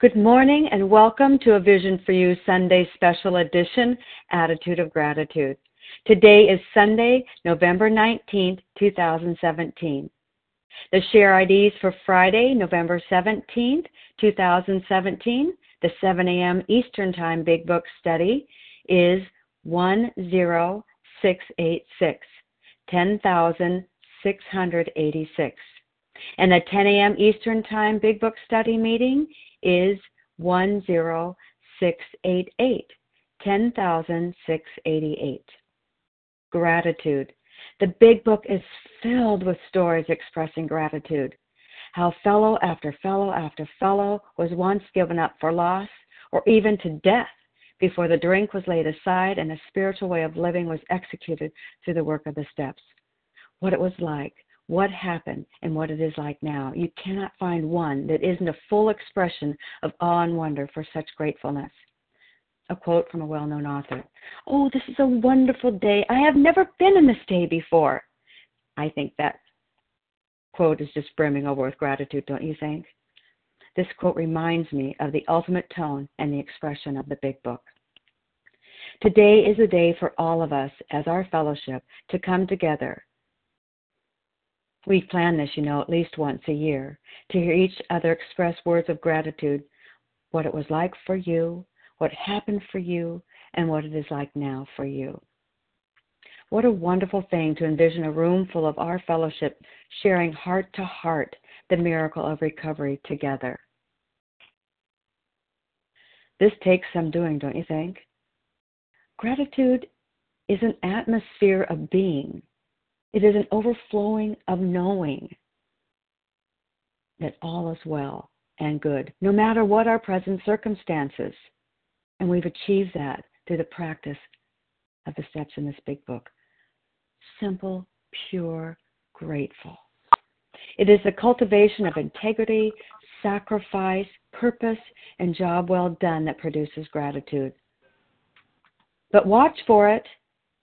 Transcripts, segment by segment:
Good morning and welcome to A Vision for You Sunday Special Edition Attitude of Gratitude. Today is Sunday, November 19th, 2017. The share IDs for Friday, November 17th, 2017, the 7 a.m. Eastern Time Big Book Study is 10686, 10,686. And the 10 a.m. Eastern Time Big Book Study meeting is 10688, 10,688. Gratitude. The big book is filled with stories expressing gratitude. How fellow after fellow after fellow was once given up for loss or even to death before the drink was laid aside and a spiritual way of living was executed through the work of the steps. What it was like what happened and what it is like now. You cannot find one that isn't a full expression of awe and wonder for such gratefulness. A quote from a well known author Oh, this is a wonderful day. I have never been in this day before. I think that quote is just brimming over with gratitude, don't you think? This quote reminds me of the ultimate tone and the expression of the big book. Today is a day for all of us as our fellowship to come together we plan this, you know, at least once a year to hear each other express words of gratitude, what it was like for you, what happened for you, and what it is like now for you. What a wonderful thing to envision a room full of our fellowship sharing heart to heart the miracle of recovery together. This takes some doing, don't you think? Gratitude is an atmosphere of being it is an overflowing of knowing that all is well and good, no matter what our present circumstances. And we've achieved that through the practice of the steps in this big book. Simple, pure, grateful. It is the cultivation of integrity, sacrifice, purpose, and job well done that produces gratitude. But watch for it.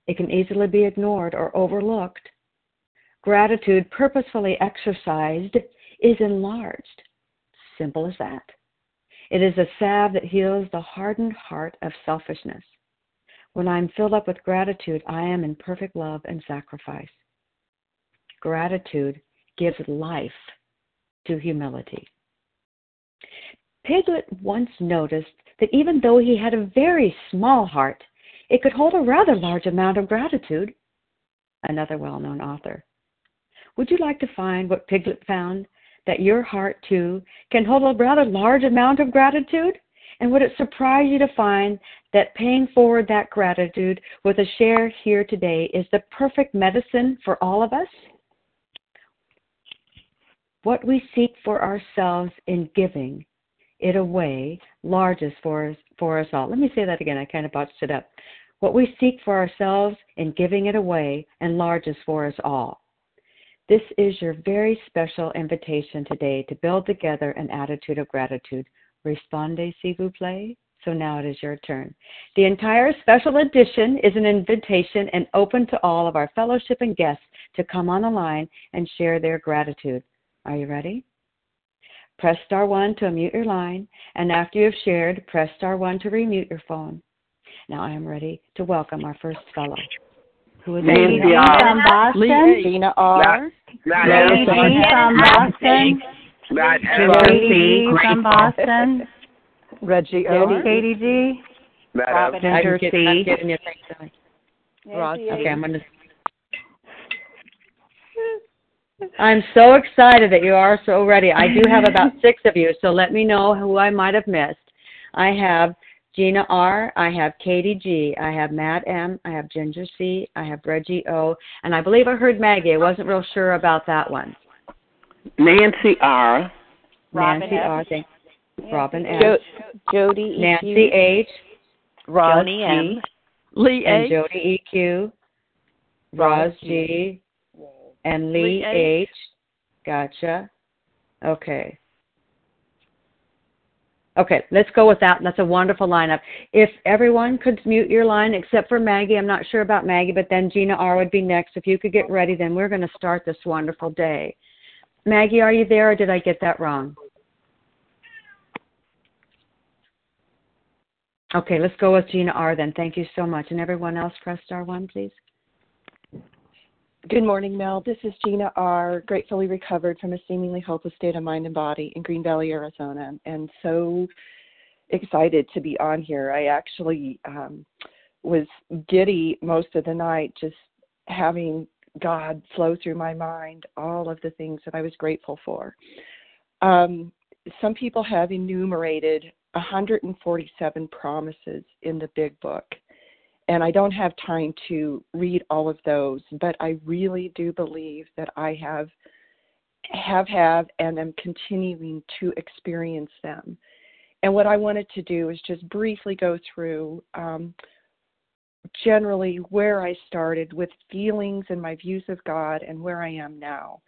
It can easily be ignored or overlooked. Gratitude purposefully exercised is enlarged. Simple as that. It is a salve that heals the hardened heart of selfishness. When I'm filled up with gratitude, I am in perfect love and sacrifice. Gratitude gives life to humility. Piglet once noticed that even though he had a very small heart, it could hold a rather large amount of gratitude. Another well known author. Would you like to find what Piglet found? That your heart, too, can hold a rather large amount of gratitude? And would it surprise you to find that paying forward that gratitude with a share here today is the perfect medicine for all of us? What we seek for ourselves in giving it away largest for us, for us all. Let me say that again. I kind of botched it up. What we seek for ourselves in giving it away enlarges for us all. This is your very special invitation today to build together an attitude of gratitude. Responde, s'il vous plaît. So now it is your turn. The entire special edition is an invitation and open to all of our fellowship and guests to come on the line and share their gratitude. Are you ready? Press star one to unmute your line, and after you have shared, press star one to remute your phone. Now I am ready to welcome our first fellow. Who is Lady G from Boston. Lee, Gina R. Lady G from Boston. Lady from Boston. Reggie O. Katie G. Robin Ginger I'm C. I'm getting you. Thanks, Ross. Okay, I'm gonna. I'm so excited that you are so ready. I do have about six of you, so let me know who I might have missed. I have Gina R. I have Katie G. I have Matt M. I have Ginger C. I have Reggie O. And I believe I heard Maggie. I wasn't real sure about that one. Nancy R. Robin Nancy F. R. Thank Robin M. Jo- Jody Nancy EQ. H. Roz Joni G. M. Lee And A. Jody EQ. Roz G. And Lee Lee A. H. Gotcha. Okay. Okay, let's go with that. That's a wonderful lineup. If everyone could mute your line except for Maggie, I'm not sure about Maggie, but then Gina R would be next. If you could get ready, then we're going to start this wonderful day. Maggie, are you there or did I get that wrong? Okay, let's go with Gina R. Then thank you so much, and everyone else, press star one, please. Good morning, Mel. This is Gina R., gratefully recovered from a seemingly hopeless state of mind and body in Green Valley, Arizona, and so excited to be on here. I actually um, was giddy most of the night, just having God flow through my mind all of the things that I was grateful for. Um, some people have enumerated 147 promises in the big book. And I don't have time to read all of those, but I really do believe that I have have have and am continuing to experience them. And what I wanted to do is just briefly go through um, generally where I started with feelings and my views of God and where I am now.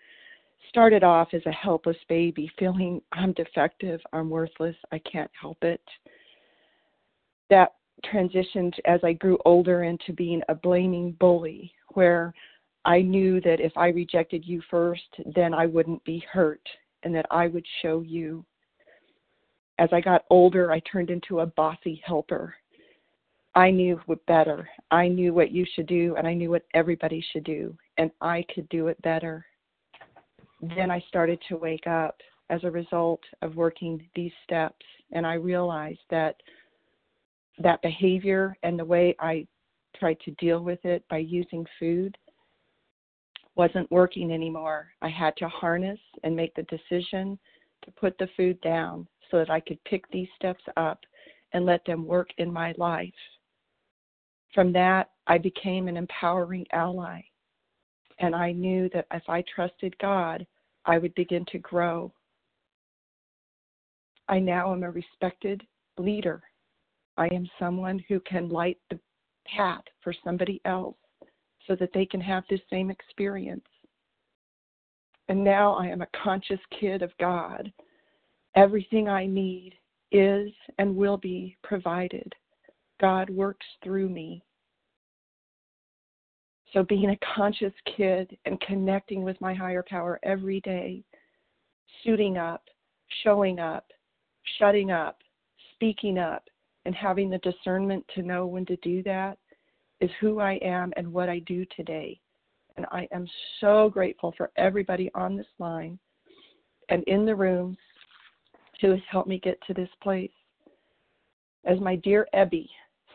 Started off as a helpless baby, feeling I'm defective, I'm worthless, I can't help it. That transitioned as I grew older into being a blaming bully, where I knew that if I rejected you first, then I wouldn't be hurt and that I would show you. As I got older, I turned into a bossy helper. I knew what better. I knew what you should do, and I knew what everybody should do, and I could do it better. Then I started to wake up as a result of working these steps, and I realized that that behavior and the way I tried to deal with it by using food wasn't working anymore. I had to harness and make the decision to put the food down so that I could pick these steps up and let them work in my life. From that, I became an empowering ally. And I knew that if I trusted God, I would begin to grow. I now am a respected leader I am someone who can light the path for somebody else so that they can have this same experience. And now I am a conscious kid of God. Everything I need is and will be provided. God works through me. So, being a conscious kid and connecting with my higher power every day, suiting up, showing up, shutting up, speaking up, and having the discernment to know when to do that is who I am and what I do today. And I am so grateful for everybody on this line and in the rooms who has helped me get to this place. As my dear Ebby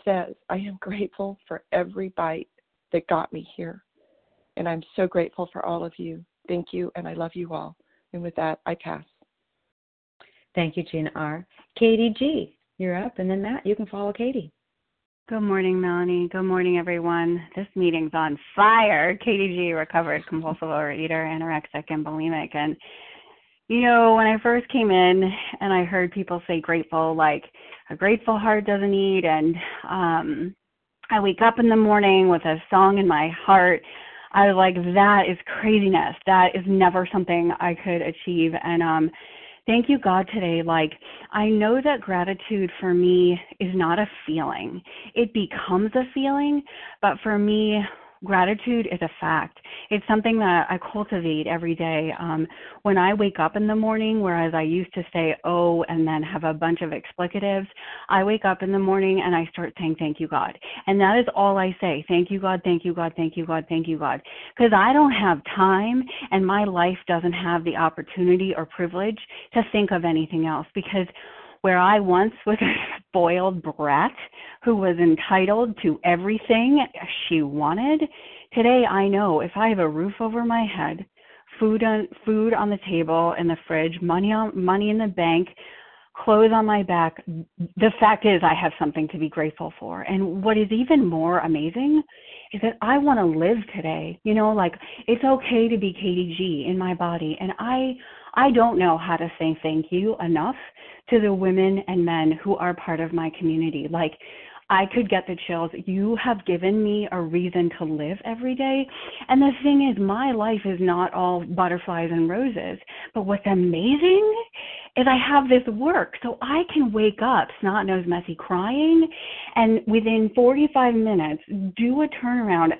says, I am grateful for every bite that got me here. And I'm so grateful for all of you. Thank you, and I love you all. And with that, I pass. Thank you, Gina R. Katie G. You're up, and then Matt, you can follow Katie. Good morning, Melanie. Good morning, everyone. This meeting's on fire. Katie G, recovered compulsive overeater, anorexic, and bulimic. And, you know, when I first came in and I heard people say grateful, like a grateful heart doesn't eat, and um, I wake up in the morning with a song in my heart. I was like, that is craziness. That is never something I could achieve. And um, thank you, God, today. Like, I know that gratitude for me is not a feeling, it becomes a feeling. But for me, gratitude is a fact. It's something that I cultivate every day. Um, when I wake up in the morning, whereas I used to say oh and then have a bunch of explicatives, I wake up in the morning and I start saying thank you God, and that is all I say. Thank you God, thank you God, thank you God, thank you God, because I don't have time and my life doesn't have the opportunity or privilege to think of anything else because where I once was a spoiled brat who was entitled to everything she wanted, today I know if I have a roof over my head, food on food on the table in the fridge, money on money in the bank, clothes on my back, the fact is I have something to be grateful for. And what is even more amazing is that I want to live today. You know, like it's okay to be Katie G in my body and I I don't know how to say thank you enough to the women and men who are part of my community. Like, I could get the chills. You have given me a reason to live every day. And the thing is, my life is not all butterflies and roses. But what's amazing is I have this work. So I can wake up, snot nose messy, crying, and within 45 minutes, do a turnaround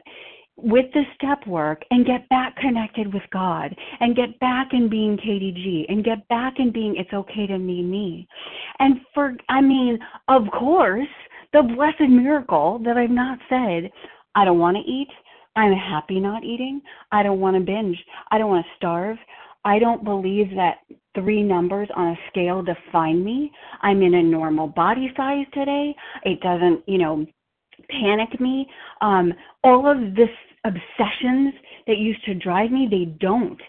with the step work and get back connected with God and get back in being Katie G and get back in being it's okay to be me. And for, I mean, of course, the blessed miracle that I've not said, I don't want to eat. I'm happy not eating. I don't want to binge. I don't want to starve. I don't believe that three numbers on a scale define me. I'm in a normal body size today. It doesn't, you know, panic me. Um, all of this obsessions that used to drive me, they don't.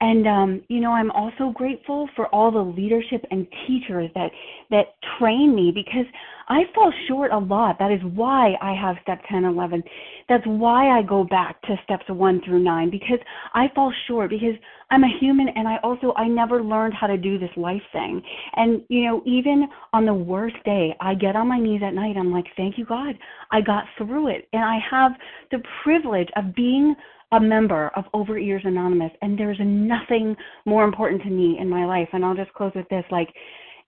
And um, you know, I'm also grateful for all the leadership and teachers that that train me because I fall short a lot. That is why I have step 10, 11. That's why I go back to steps 1 through 9 because I fall short because I'm a human and I also I never learned how to do this life thing. And you know, even on the worst day, I get on my knees at night. I'm like, "Thank you God. I got through it." And I have the privilege of being a member of Overeaters Anonymous and there's nothing more important to me in my life. And I'll just close with this like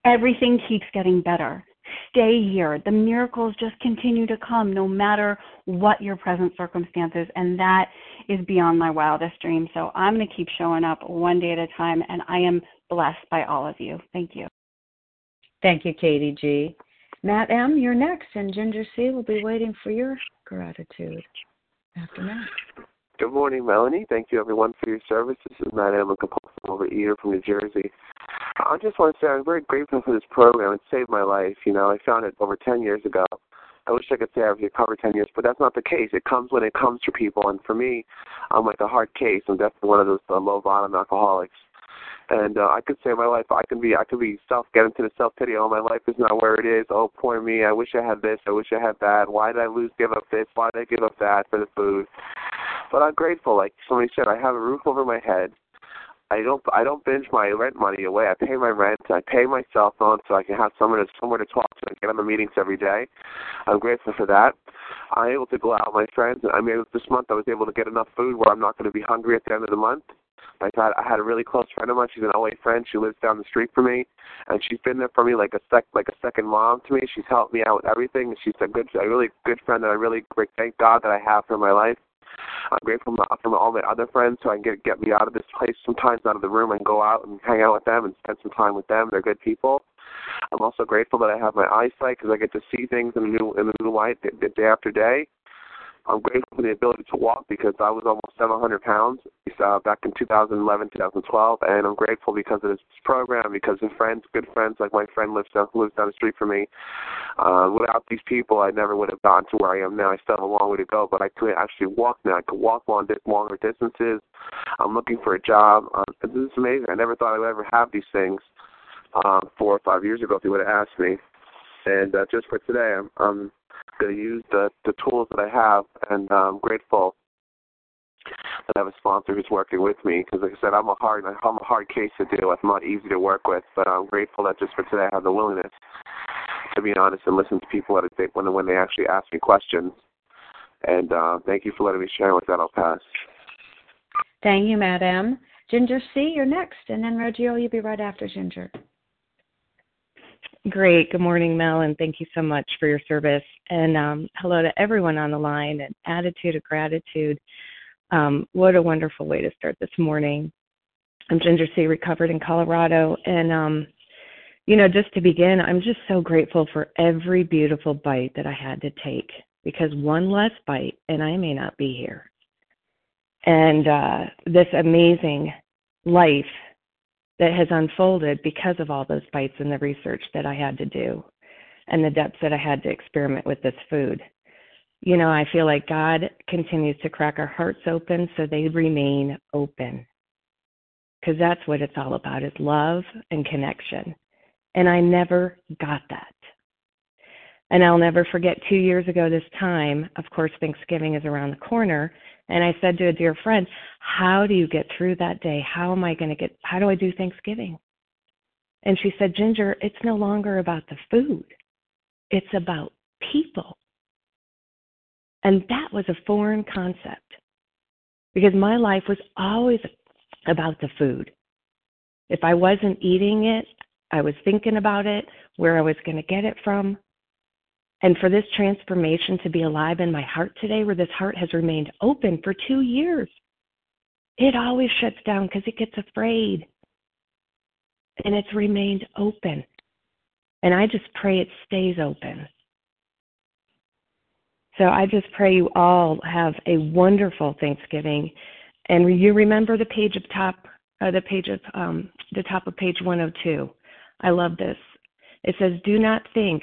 everything keeps getting better Stay here. The miracles just continue to come no matter what your present circumstances. And that is beyond my wildest dreams. So I'm going to keep showing up one day at a time. And I am blessed by all of you. Thank you. Thank you, Katie G. Matt M., you're next. And Ginger C. will be waiting for your gratitude after Matt. Good morning, Melanie. Thank you, everyone, for your service. This is Matt M., a compulsive overeater from New Jersey. I just want to say I'm very grateful for this program. It saved my life. You know, I found it over 10 years ago. I wish I could say I've recovered 10 years, but that's not the case. It comes when it comes for people. And for me, I'm like a hard case. I'm definitely one of those uh, low bottom alcoholics. And uh, I could say my life, I can be, I could be self, get into the self pity. Oh, my life is not where it is. Oh, poor me. I wish I had this. I wish I had that. Why did I lose, give up this? Why did I give up that for the food? But I'm grateful. Like somebody said, I have a roof over my head. I don't I don't binge my rent money away. I pay my rent. I pay my cell phone so I can have someone somewhere to talk to and get on the meetings every day. I'm grateful for that. I'm able to go out with my friends. I mean, this month I was able to get enough food where I'm not going to be hungry at the end of the month. I had I had a really close friend of mine. She's an OA friend. She lives down the street from me, and she's been there for me like a sec like a second mom to me. She's helped me out with everything. She's a good, a really good friend that I really thank God that I have for my life. I'm grateful for all my other friends who I can get get me out of this place sometimes out of the room and go out and hang out with them and spend some time with them. They're good people. I'm also grateful that I have my eyesight because I get to see things in a new in a new light day after day. I'm grateful for the ability to walk because I was almost 700 pounds uh, back in 2011, 2012, and I'm grateful because of this program, because of friends, good friends like my friend lives down lives down the street from me. Uh, without these people, I never would have gotten to where I am now. I still have a long way to go, but I could actually walk now. I could walk long, longer distances. I'm looking for a job. Um, this is amazing. I never thought I would ever have these things um, four or five years ago if you would have asked me. And uh, just for today, I'm, I'm going to use the the tools that I have, and I'm grateful that I have a sponsor who's working with me. Because, like I said, I'm a hard I'm a hard case to deal with. I'm not easy to work with, but I'm grateful that just for today I have the willingness to be honest and listen to people at a when when they actually ask me questions. And uh, thank you for letting me share with that. I'll pass. Thank you, Madam. Ginger C, you're next, and then Reggie O, you'll be right after Ginger. Great. Good morning, Mel, and thank you so much for your service. And um, hello to everyone on the line and attitude of gratitude. Um, what a wonderful way to start this morning. I'm Ginger C, recovered in Colorado. And, um, you know, just to begin, I'm just so grateful for every beautiful bite that I had to take because one less bite and I may not be here. And uh, this amazing life that has unfolded because of all those bites and the research that I had to do and the depths that I had to experiment with this food. You know, I feel like God continues to crack our hearts open so they remain open. Because that's what it's all about is love and connection. And I never got that. And I'll never forget two years ago this time, of course, Thanksgiving is around the corner, and I said to a dear friend, How do you get through that day? How am I going to get, how do I do Thanksgiving? And she said, Ginger, it's no longer about the food, it's about people. And that was a foreign concept because my life was always about the food. If I wasn't eating it, I was thinking about it, where I was going to get it from, and for this transformation to be alive in my heart today, where this heart has remained open for two years, it always shuts down because it gets afraid. And it's remained open. And I just pray it stays open. So I just pray you all have a wonderful Thanksgiving, and you remember the page of top, uh, the page of um, the top of page 102. I love this. It says, "Do not think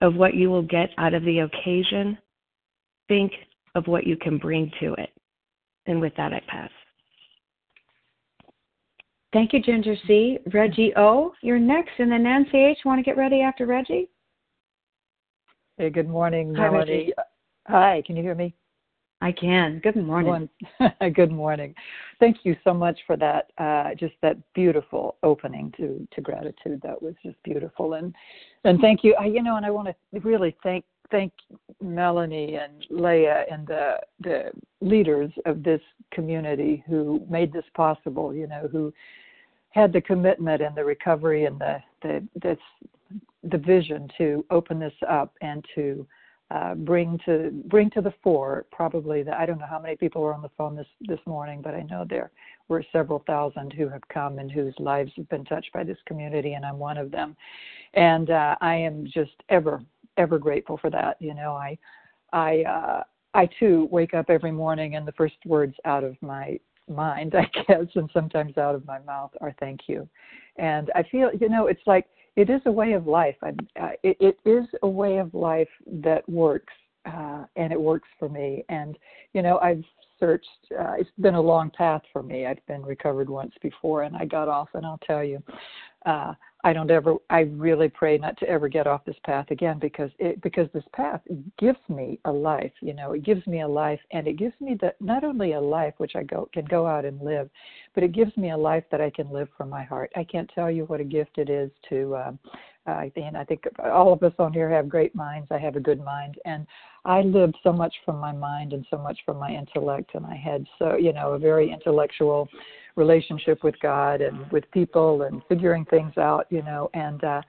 of what you will get out of the occasion. Think of what you can bring to it." And with that, I pass. Thank you, Ginger C. Reggie O, you're next, and then Nancy H. Want to get ready after Reggie? Hey, good morning, Hi, Melody. Reggie. Hi, can you hear me? I can. Good morning. Good morning. Thank you so much for that. Uh, just that beautiful opening to to gratitude. That was just beautiful, and and thank you. I, you know, and I want to really thank thank Melanie and Leah and the the leaders of this community who made this possible. You know, who had the commitment and the recovery and the the this the vision to open this up and to uh, bring to bring to the fore probably the I don't know how many people were on the phone this this morning, but I know there were several thousand who have come and whose lives have been touched by this community, and I'm one of them. And uh, I am just ever ever grateful for that. You know, I I uh, I too wake up every morning, and the first words out of my mind, I guess, and sometimes out of my mouth are thank you. And I feel, you know, it's like it is a way of life. I, uh, it, it is a way of life that works, uh, and it works for me. And you know, I've searched. Uh, it's been a long path for me. I've been recovered once before, and I got off. And I'll tell you, uh, I don't ever. I really pray not to ever get off this path again because it because this path gives me a life. You know, it gives me a life, and it gives me the not only a life which I go can go out and live, but it gives me a life that I can live from my heart. I can't tell you what a gift it is to. Um, I think I think all of us on here have great minds. I have a good mind, and I lived so much from my mind and so much from my intellect, and I had so you know a very intellectual relationship with God and with people and figuring things out, you know, and uh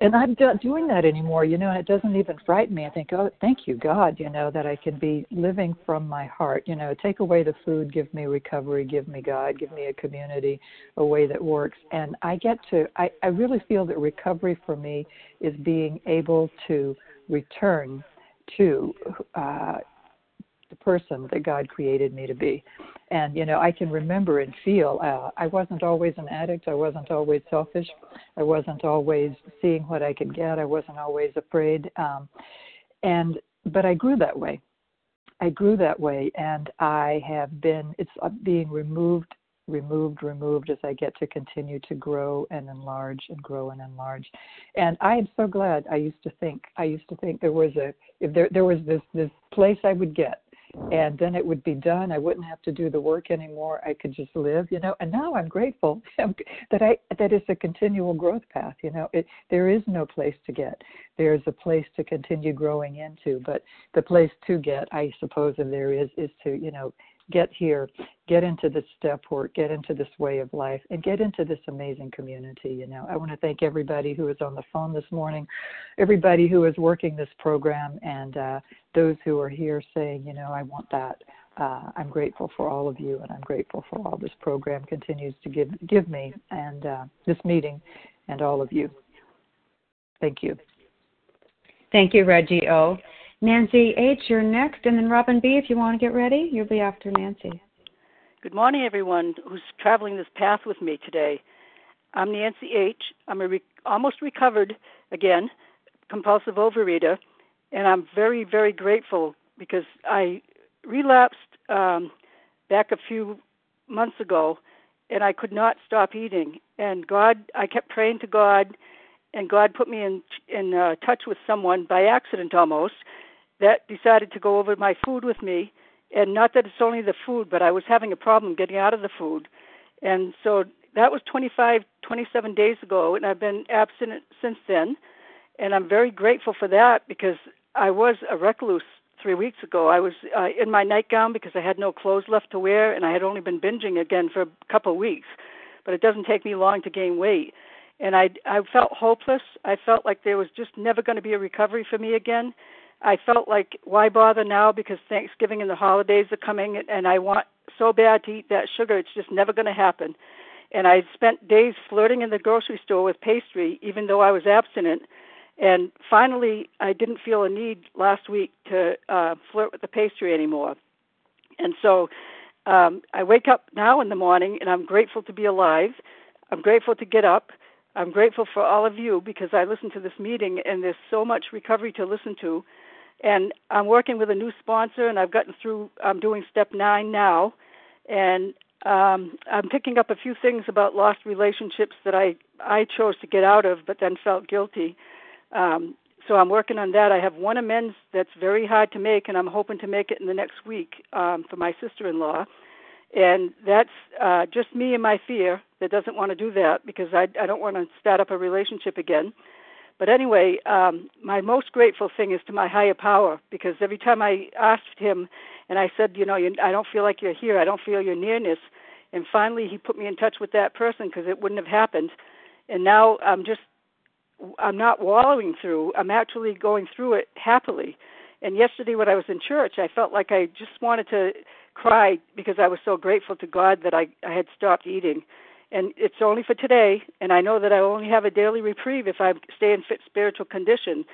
and I'm not doing that anymore, you know, and it doesn't even frighten me. I think, oh, thank you, God, you know, that I can be living from my heart. You know, take away the food, give me recovery, give me God, give me a community, a way that works. And I get to, I, I really feel that recovery for me is being able to return to uh, the person that God created me to be. And, you know, I can remember and feel uh, I wasn't always an addict. I wasn't always selfish. I wasn't always seeing what I could get. I wasn't always afraid. Um, and, but I grew that way. I grew that way. And I have been, it's uh, being removed removed, removed as I get to continue to grow and enlarge and grow and enlarge. And I am so glad I used to think I used to think there was a if there there was this this place I would get and then it would be done. I wouldn't have to do the work anymore. I could just live, you know. And now I'm grateful that I that is a continual growth path. You know, it there is no place to get. There's a place to continue growing into, but the place to get, I suppose, if there is, is to you know get here, get into this step work, get into this way of life, and get into this amazing community. You know, I want to thank everybody who is on the phone this morning, everybody who is working this program, and uh, those who are here saying, you know, I want that. Uh, I'm grateful for all of you, and I'm grateful for all this program continues to give give me and uh, this meeting, and all of you. Thank you. Thank you, Reggie O. Nancy H., you're next, and then Robin B., if you want to get ready, you'll be after Nancy. Good morning, everyone who's traveling this path with me today. I'm Nancy H. I'm a re- almost recovered again compulsive overeater, and I'm very, very grateful because I relapsed um, back a few months ago, and I could not stop eating. And God, I kept praying to God, and God put me in in uh, touch with someone by accident almost that decided to go over my food with me. And not that it's only the food, but I was having a problem getting out of the food. And so that was 25, 27 days ago, and I've been abstinent since then. And I'm very grateful for that because I was a recluse three weeks ago. I was uh, in my nightgown because I had no clothes left to wear, and I had only been binging again for a couple of weeks. But it doesn't take me long to gain weight. And I, I felt hopeless. I felt like there was just never going to be a recovery for me again. I felt like why bother now because Thanksgiving and the holidays are coming and I want so bad to eat that sugar it's just never going to happen. And I spent days flirting in the grocery store with pastry even though I was abstinent And finally, I didn't feel a need last week to uh, flirt with the pastry anymore. And so um, I wake up now in the morning and I'm grateful to be alive. I'm grateful to get up. I'm grateful for all of you because I listen to this meeting and there's so much recovery to listen to. And I'm working with a new sponsor and I've gotten through, I'm doing step nine now. And um, I'm picking up a few things about lost relationships that I, I chose to get out of but then felt guilty. Um, so I'm working on that. I have one amends that's very hard to make, and I'm hoping to make it in the next week um, for my sister-in-law. And that's uh, just me and my fear that doesn't want to do that because I, I don't want to start up a relationship again. But anyway, um, my most grateful thing is to my higher power because every time I asked him and I said, you know, you, I don't feel like you're here, I don't feel your nearness, and finally he put me in touch with that person because it wouldn't have happened. And now I'm just I'm not wallowing through. I'm actually going through it happily. And yesterday, when I was in church, I felt like I just wanted to cry because I was so grateful to God that I, I had stopped eating. And it's only for today, and I know that I only have a daily reprieve if I stay in fit spiritual condition.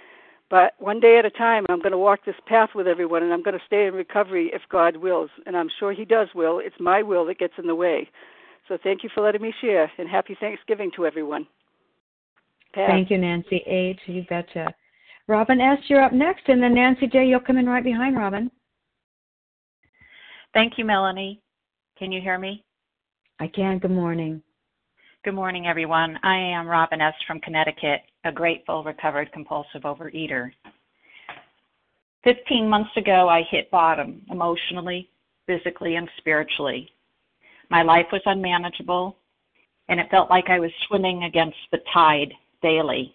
But one day at a time, I'm going to walk this path with everyone, and I'm going to stay in recovery if God wills. And I'm sure He does will. It's my will that gets in the way. So thank you for letting me share, and happy Thanksgiving to everyone. Thank you, Nancy H. You betcha. Robin S., you're up next, and then Nancy J., you'll come in right behind Robin. Thank you, Melanie. Can you hear me? I can. Good morning. Good morning, everyone. I am Robin S. from Connecticut, a grateful, recovered compulsive overeater. Fifteen months ago, I hit bottom emotionally, physically, and spiritually. My life was unmanageable, and it felt like I was swimming against the tide daily.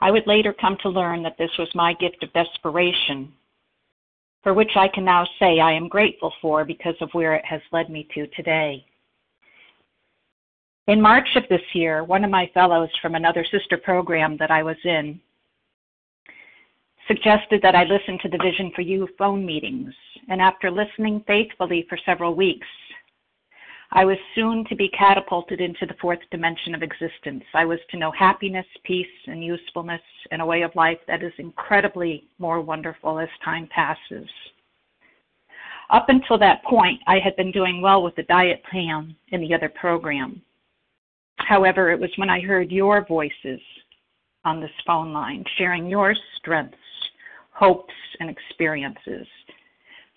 I would later come to learn that this was my gift of desperation, for which I can now say I am grateful for because of where it has led me to today. In March of this year, one of my fellows from another sister program that I was in suggested that I listen to the Vision for You phone meetings, and after listening faithfully for several weeks, I was soon to be catapulted into the fourth dimension of existence. I was to know happiness, peace, and usefulness in a way of life that is incredibly more wonderful as time passes. Up until that point, I had been doing well with the diet plan in the other program. However, it was when I heard your voices on this phone line, sharing your strengths, hopes, and experiences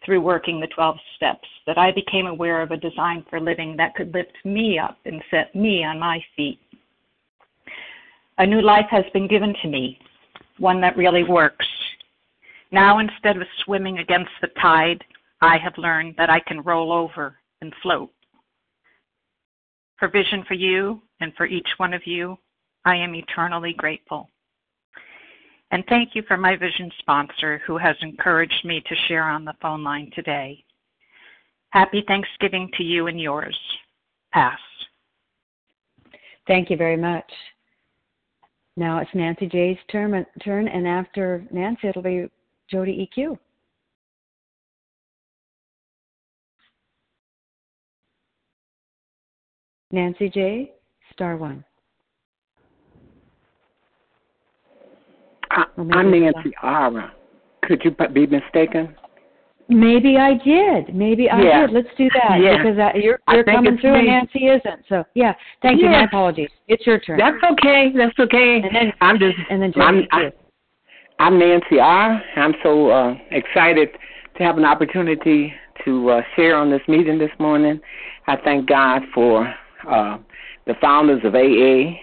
through working the 12 steps that I became aware of a design for living that could lift me up and set me on my feet. A new life has been given to me, one that really works. Now, instead of swimming against the tide, I have learned that I can roll over and float. For vision for you and for each one of you, I am eternally grateful. And thank you for my vision sponsor who has encouraged me to share on the phone line today. Happy Thanksgiving to you and yours. Pass. Thank you very much. Now it's Nancy J's turn, turn and after Nancy, it'll be Jody EQ. Nancy J, star one. I, I'm Nancy Ara. Could you be mistaken? Maybe I did. Maybe I yeah. did. Let's do that yeah. because I, you're you're coming through me. and Nancy isn't. So yeah, thank yeah. you. My apologies. It's your turn. That's okay. That's okay. And then I'm just and then I'm, I, I'm Nancy R. I'm so uh, excited to have an opportunity to uh, share on this meeting this morning. I thank God for uh, the founders of AA,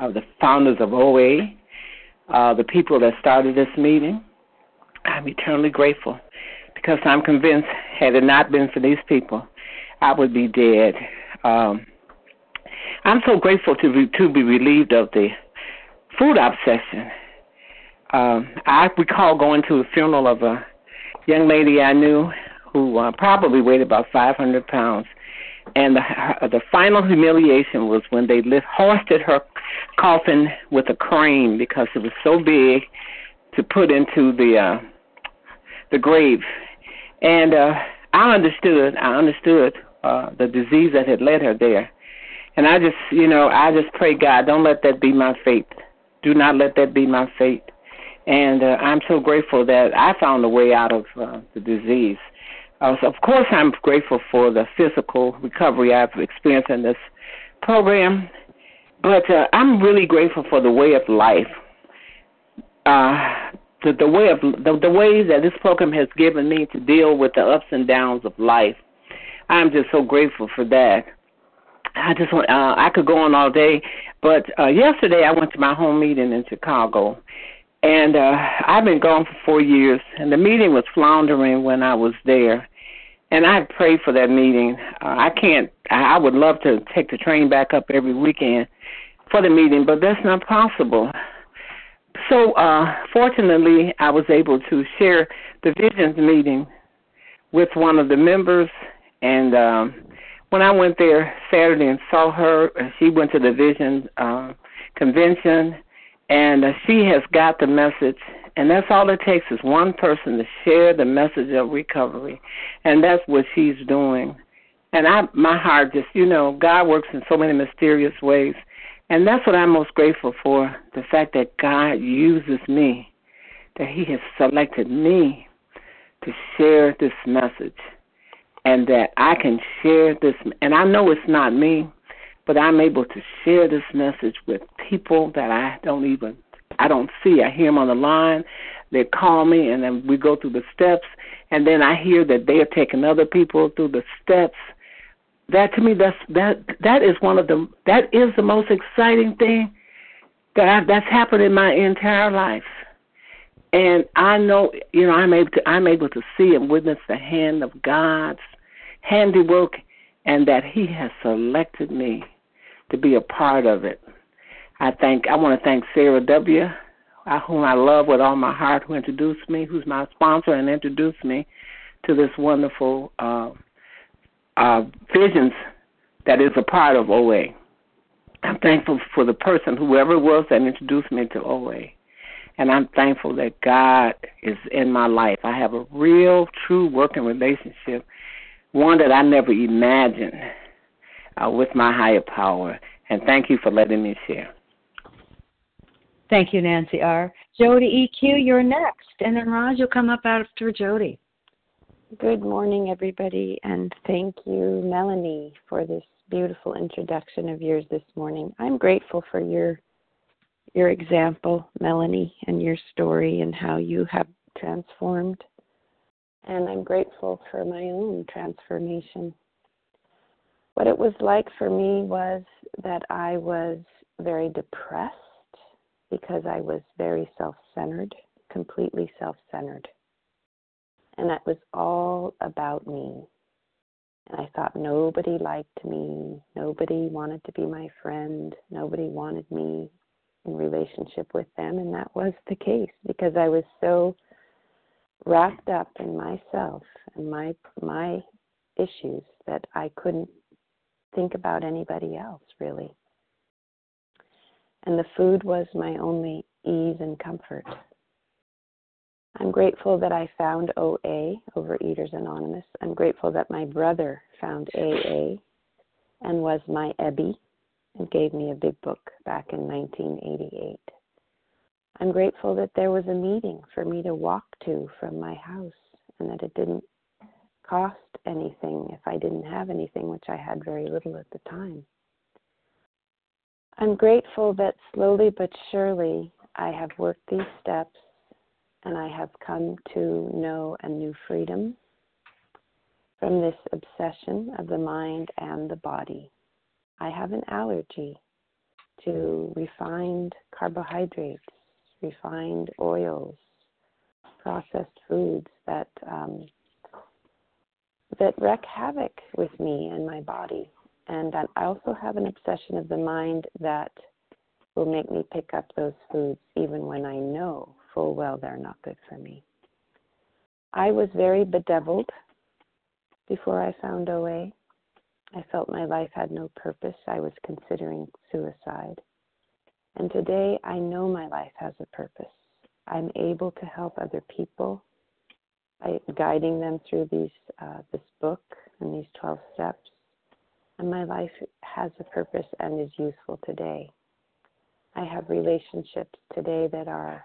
uh, the founders of OA, uh, the people that started this meeting. I'm eternally grateful because I'm convinced, had it not been for these people, I would be dead. Um, I'm so grateful to be, to be relieved of the food obsession. Um, I recall going to a funeral of a young lady I knew who uh, probably weighed about 500 pounds. And the, the final humiliation was when they lift, hoisted her coffin with a crane because it was so big to put into the uh, the grave. And uh, I understood. I understood uh, the disease that had led her there. And I just, you know, I just pray God, don't let that be my fate. Do not let that be my fate. And uh, I'm so grateful that I found a way out of uh, the disease. Uh, so of course, I'm grateful for the physical recovery I've experienced in this program, but uh, I'm really grateful for the way of life. Uh, the, the way of the, the way that this program has given me to deal with the ups and downs of life. I'm just so grateful for that. I just want uh, I could go on all day, but uh, yesterday I went to my home meeting in Chicago, and uh, I've been gone for four years, and the meeting was floundering when I was there, and I prayed for that meeting. Uh, I can't. I would love to take the train back up every weekend for the meeting, but that's not possible. So, uh, fortunately, I was able to share the visions meeting with one of the members, and um, when I went there Saturday and saw her, she went to the vision uh, convention and uh, she has got the message and that's all it takes is one person to share the message of recovery and that's what she's doing. And i my heart just you know god works in so many mysterious ways and that's what i'm most grateful for the fact that god uses me that he has selected me to share this message and that i can share this and i know it's not me but I'm able to share this message with people that I don't even I don't see. I hear them on the line. They call me, and then we go through the steps, and then I hear that they are taking other people through the steps. That to me, that's that that is one of the that is the most exciting thing that I, that's happened in my entire life. And I know, you know, I'm able to I'm able to see and witness the hand of God's handiwork, and that He has selected me to be a part of it. I thank I want to thank Sarah W, uh, whom I love with all my heart, who introduced me, who's my sponsor and introduced me to this wonderful uh, uh, visions that is a part of OA. I'm thankful for the person, whoever it was that introduced me to OA. And I'm thankful that God is in my life. I have a real, true working relationship, one that I never imagined uh, with my higher power. And thank you for letting me share. Thank you, Nancy R. Jody EQ, you're next. And then Raj, you'll come up after Jody. Good morning, everybody, and thank you, Melanie, for this beautiful introduction of yours this morning. I'm grateful for your your example, Melanie, and your story and how you have transformed. And I'm grateful for my own transformation what it was like for me was that I was very depressed because I was very self centered, completely self centered. And that was all about me. And I thought nobody liked me, nobody wanted to be my friend, nobody wanted me in relationship with them. And that was the case because I was so wrapped up in myself and my my issues that I couldn't think about anybody else, really. And the food was my only ease and comfort. I'm grateful that I found OA, Overeaters Anonymous. I'm grateful that my brother found AA and was my Ebby and gave me a big book back in 1988. I'm grateful that there was a meeting for me to walk to from my house and that it didn't cost anything if I didn't have anything, which I had very little at the time. I'm grateful that slowly but surely I have worked these steps and I have come to know a new freedom from this obsession of the mind and the body. I have an allergy to refined carbohydrates, refined oils, processed foods that um, that wreak havoc with me and my body. And that I also have an obsession of the mind that will make me pick up those foods even when I know full well they're not good for me. I was very bedeviled before I found OA. I felt my life had no purpose. I was considering suicide. And today I know my life has a purpose. I'm able to help other people by guiding them through these uh, this book and these 12 steps. And my life has a purpose and is useful today. I have relationships today that are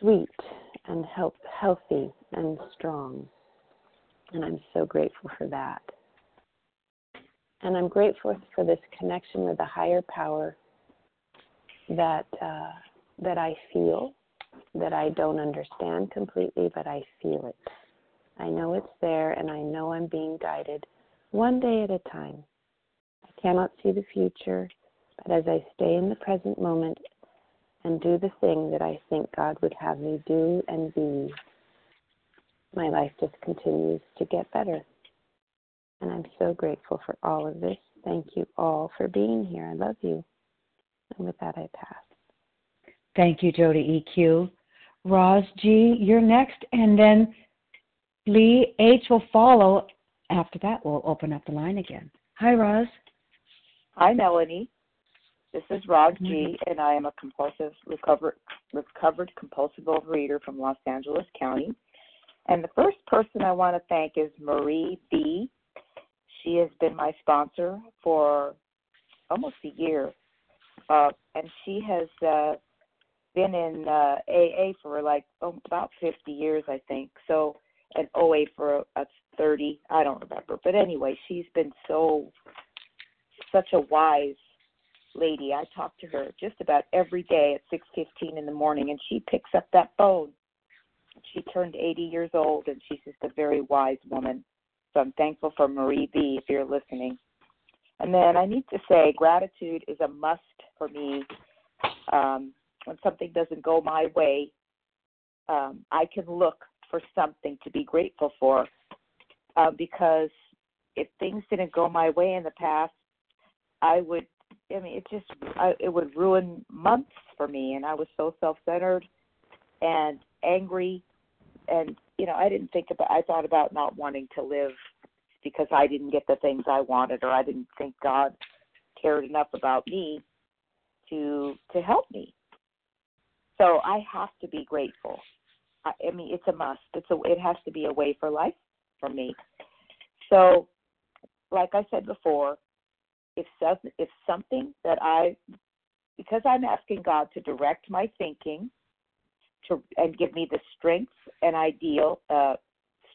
sweet and help, healthy and strong. And I'm so grateful for that. And I'm grateful for this connection with a higher power that uh, that I feel, that I don't understand completely, but I feel it. I know it's there, and I know I'm being guided one day at a time. I cannot see the future, but as I stay in the present moment and do the thing that I think God would have me do and be, my life just continues to get better. And I'm so grateful for all of this. Thank you all for being here. I love you. And with that, I pass. Thank you, Jody EQ. Roz G, you're next, and then Lee H will follow. After that, we'll open up the line again. Hi, Roz. Hi, Melanie. This is Roz G, and I am a compulsive recovered recovered compulsive overeater from Los Angeles County. And the first person I want to thank is Marie B. She has been my sponsor for almost a year, uh, and she has uh, been in uh, AA for like oh, about 50 years, I think. So, and OA for uh, 30, I don't remember. But anyway, she's been so such a wise lady. I talk to her just about every day at 6:15 in the morning, and she picks up that phone. She turned 80 years old, and she's just a very wise woman. So I'm thankful for Marie B. If you're listening. And then I need to say, gratitude is a must for me. Um, when something doesn't go my way, um, I can look for something to be grateful for. Uh, because if things didn't go my way in the past, I would I mean, it just I, it would ruin months for me, and I was so self-centered and angry, and you know, I didn't think about. I thought about not wanting to live because I didn't get the things I wanted, or I didn't think God cared enough about me to to help me. So I have to be grateful. I, I mean, it's a must. It's a. It has to be a way for life for me. So, like I said before, if if something that I because I'm asking God to direct my thinking to and give me the strength and ideal uh,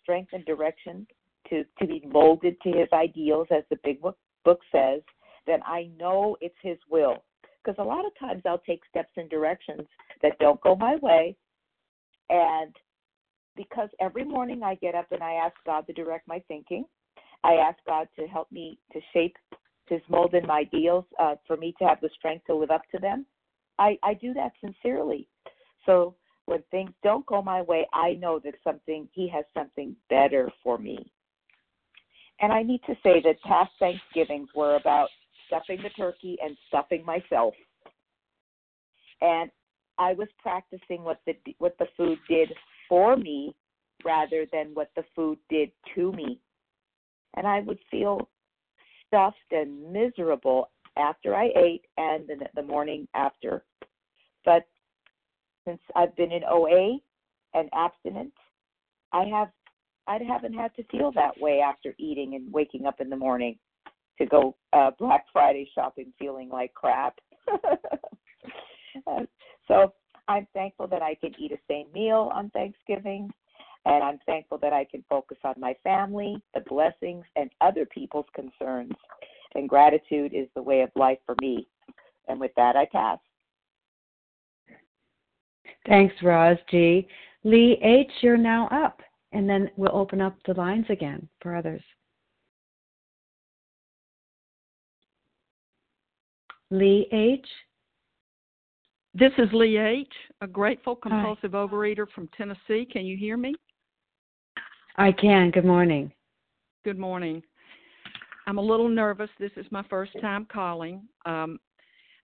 strength and direction to to be molded to His ideals, as the big book book says, then I know it's His will. Because a lot of times I'll take steps in directions that don't go my way, and because every morning I get up and I ask God to direct my thinking, I ask God to help me to shape his mold and my ideals uh, for me to have the strength to live up to them. I, I do that sincerely. So when things don't go my way, I know that something he has something better for me. And I need to say that past Thanksgivings were about stuffing the turkey and stuffing myself. And I was practicing what the what the food did for me rather than what the food did to me. And I would feel stuffed and miserable after I ate and the, the morning after. But since I've been in OA and abstinent, I have I haven't had to feel that way after eating and waking up in the morning to go uh, Black Friday shopping feeling like crap. so I'm thankful that I can eat a same meal on Thanksgiving. And I'm thankful that I can focus on my family, the blessings, and other people's concerns. And gratitude is the way of life for me. And with that, I pass. Thanks, Roz G. Lee H., you're now up. And then we'll open up the lines again for others. Lee H. This is Lee H., a grateful compulsive Hi. overeater from Tennessee. Can you hear me? I can. Good morning. Good morning. I'm a little nervous. This is my first time calling. Um,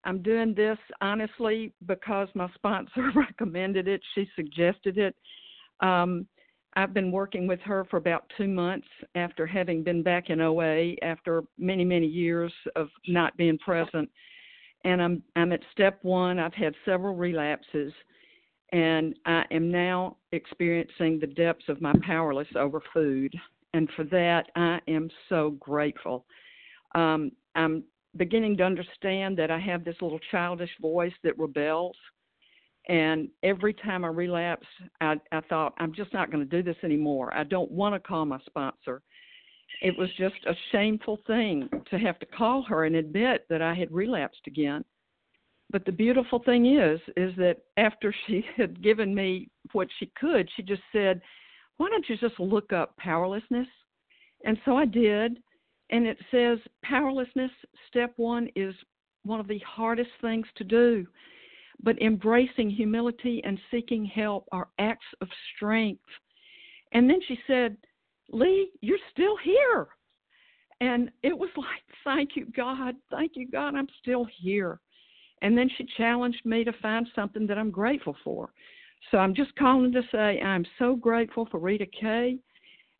I'm doing this honestly because my sponsor recommended it. She suggested it. Um, I've been working with her for about two months after having been back in OA after many, many years of not being present. And I'm I'm at step one. I've had several relapses and I am now experiencing the depths of my powerless over food. And for that, I am so grateful. Um, I'm beginning to understand that I have this little childish voice that rebels. And every time I relapsed, I, I thought, I'm just not going to do this anymore. I don't want to call my sponsor. It was just a shameful thing to have to call her and admit that I had relapsed again. But the beautiful thing is, is that after she had given me what she could, she just said, Why don't you just look up powerlessness? And so I did and it says powerlessness, step one, is one of the hardest things to do. But embracing humility and seeking help are acts of strength. And then she said, Lee, you're still here. And it was like, thank you, God. Thank you, God. I'm still here. And then she challenged me to find something that I'm grateful for. So I'm just calling to say I'm so grateful for Rita Kay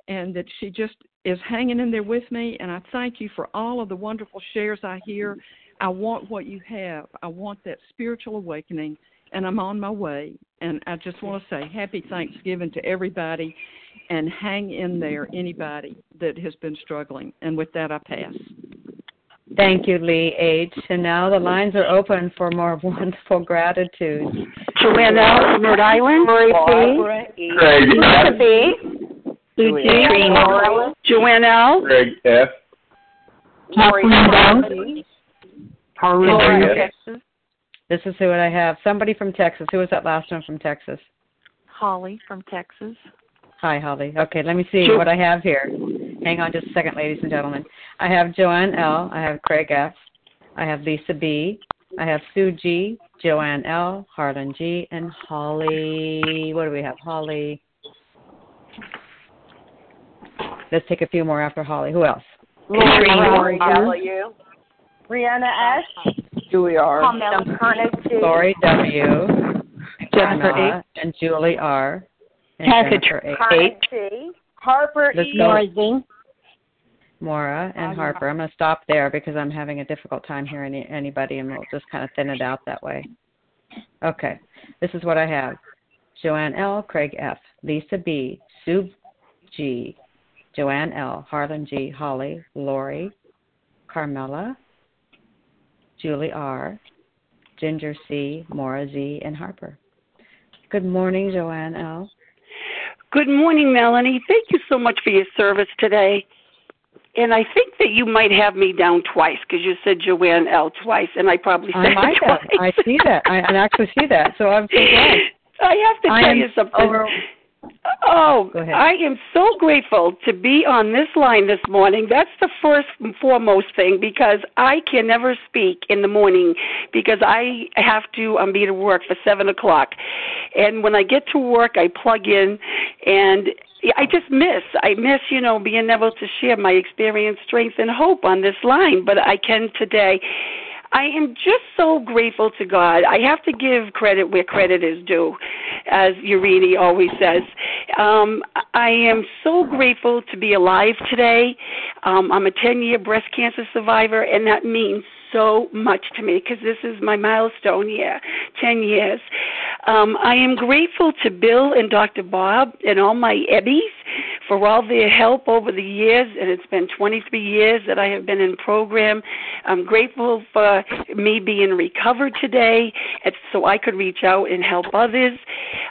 and that she just is hanging in there with me. And I thank you for all of the wonderful shares I hear. I want what you have. I want that spiritual awakening, and I'm on my way. And I just want to say happy Thanksgiving to everybody and hang in there, anybody that has been struggling. And with that, I pass. Thank you, Lee H. And now the lines are open for more wonderful gratitude. Joanne Rhode Island. Marie P. Craig B. Eugene Joanne L. Greg F. Kathleen Texas. This is who I have. Somebody from Texas. Who was that last one from Texas? Holly from Texas. Hi, Holly. Okay, let me see what I have here. Hang on just a second, ladies and gentlemen. I have Joanne L. I have Craig F. I have Lisa B. I have Sue G. Joanne L. Harlan G. And Holly. What do we have? Holly. Let's take a few more after Holly. Who else? Lori W. Rihanna S. Julie R. Lori W. Jennifer H. And Julie R. And Jennifer H. Harper Let's E. go. Mora and Harper. I'm going to stop there because I'm having a difficult time hearing any, anybody, and we'll just kind of thin it out that way. Okay, this is what I have: Joanne L, Craig F, Lisa B, Sue G, Joanne L, Harlan G, Holly, Lori, Carmela, Julie R, Ginger C, Mora Z, and Harper. Good morning, Joanne L. Good morning, Melanie. Thank you so much for your service today. And I think that you might have me down twice because you said Joanne L twice, and I probably said I might twice. have. I see that. I, I actually see that. So I'm so glad. I have to tell you something. over- Oh. I am so grateful to be on this line this morning. That's the first and foremost thing because I can never speak in the morning because I have to um, be to work for seven o'clock, and when I get to work, I plug in, and I just miss. I miss, you know, being able to share my experience, strength, and hope on this line. But I can today. I am just so grateful to God. I have to give credit where credit is due, as Urini always says. Um, I am so grateful to be alive today. Um, I'm a 10 year breast cancer survivor, and that means so much to me because this is my milestone year 10 years. Um, I am grateful to Bill and Dr. Bob and all my Ebbies for all their help over the years, and it's been 23 years that I have been in program. I'm grateful for me being recovered today, so I could reach out and help others.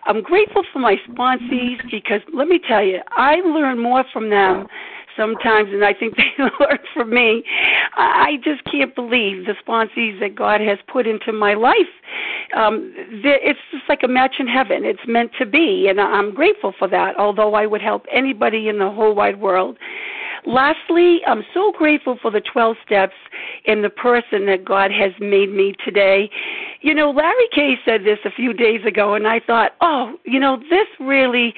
I'm grateful for my sponsees because let me tell you, I learn more from them sometimes, and I think they learn from me. I just can't believe the sponsees that God has put into my life. Um, it's just like a match in heaven. It's meant to be, and I'm grateful for that. Although I would help anybody in the whole wide world. Lastly, I'm so grateful for the 12 steps and the person that God has made me today. You know, Larry Kay said this a few days ago, and I thought, oh, you know, this really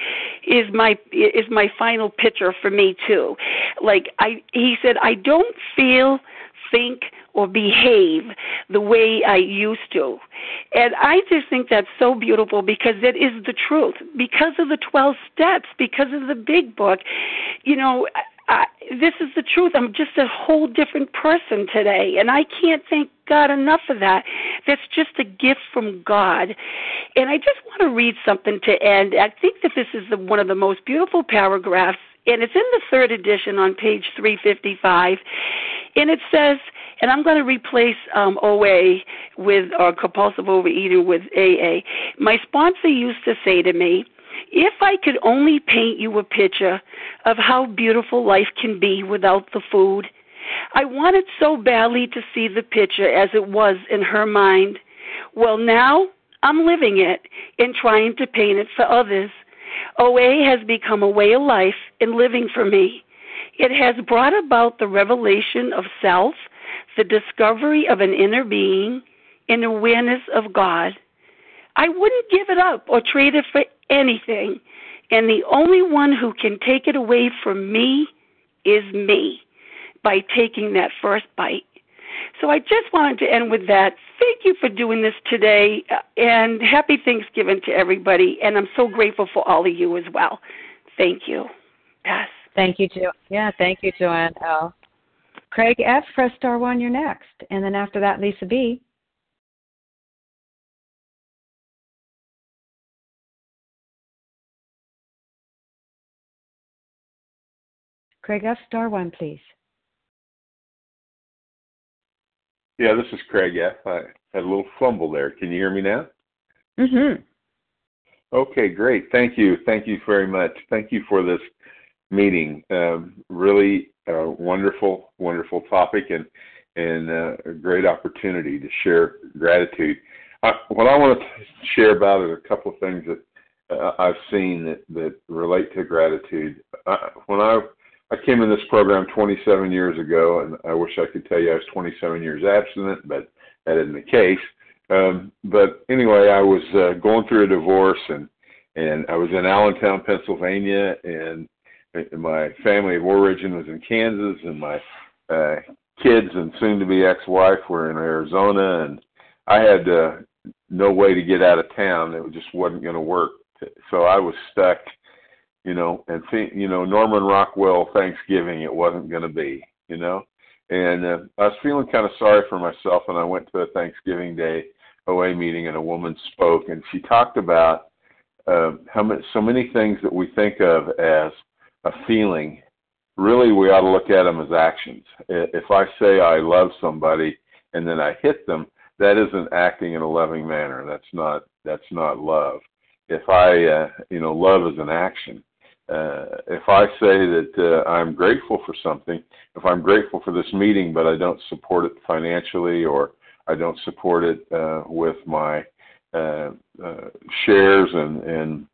is my is my final picture for me too. Like I, he said, I don't feel, think, or behave the way I used to. And I just think that's so beautiful because it is the truth. Because of the 12 steps, because of the big book, you know, I, this is the truth. I'm just a whole different person today, and I can't thank God enough for that. That's just a gift from God. And I just want to read something to end. I think that this is the, one of the most beautiful paragraphs and it's in the third edition on page 355, and it says, and I'm going to replace um, OA with or compulsive overeating with AA. My sponsor used to say to me, if I could only paint you a picture of how beautiful life can be without the food, I wanted so badly to see the picture as it was in her mind. Well, now I'm living it and trying to paint it for others. OA has become a way of life and living for me. It has brought about the revelation of self, the discovery of an inner being, and awareness of God. I wouldn't give it up or trade it for anything, and the only one who can take it away from me is me by taking that first bite. So I just wanted to end with that. Thank you for doing this today, uh, and happy Thanksgiving to everybody. And I'm so grateful for all of you as well. Thank you. Yes. Thank you, Jo. Yeah, thank you, Joanne L. Craig F. Press star one. You're next, and then after that, Lisa B. Craig F. Star one, please. Yeah, this is Craig F. I had a little fumble there. Can you hear me now? Mm-hmm. Okay, great. Thank you. Thank you very much. Thank you for this meeting. Um, really uh, wonderful, wonderful topic and and uh, a great opportunity to share gratitude. I, what I want to share about it are a couple of things that uh, I've seen that, that relate to gratitude. Uh, when I I came in this program 27 years ago, and I wish I could tell you I was 27 years abstinent, but that isn't the case. Um, but anyway, I was uh, going through a divorce, and and I was in Allentown, Pennsylvania, and my family of origin was in Kansas, and my uh, kids and soon-to-be ex-wife were in Arizona, and I had uh, no way to get out of town. It just wasn't going to work. So I was stuck you know, and think, you know, Norman Rockwell Thanksgiving, it wasn't going to be, you know, and uh, I was feeling kind of sorry for myself, and I went to a Thanksgiving Day OA meeting, and a woman spoke, and she talked about uh, how many, so many things that we think of as a feeling, really we ought to look at them as actions. If I say I love somebody and then I hit them, that isn't acting in a loving manner. That's not that's not love. If I uh, you know love is an action uh, if I say that uh, I'm grateful for something, if I'm grateful for this meeting, but I don't support it financially or I don't support it uh, with my uh, uh, shares and and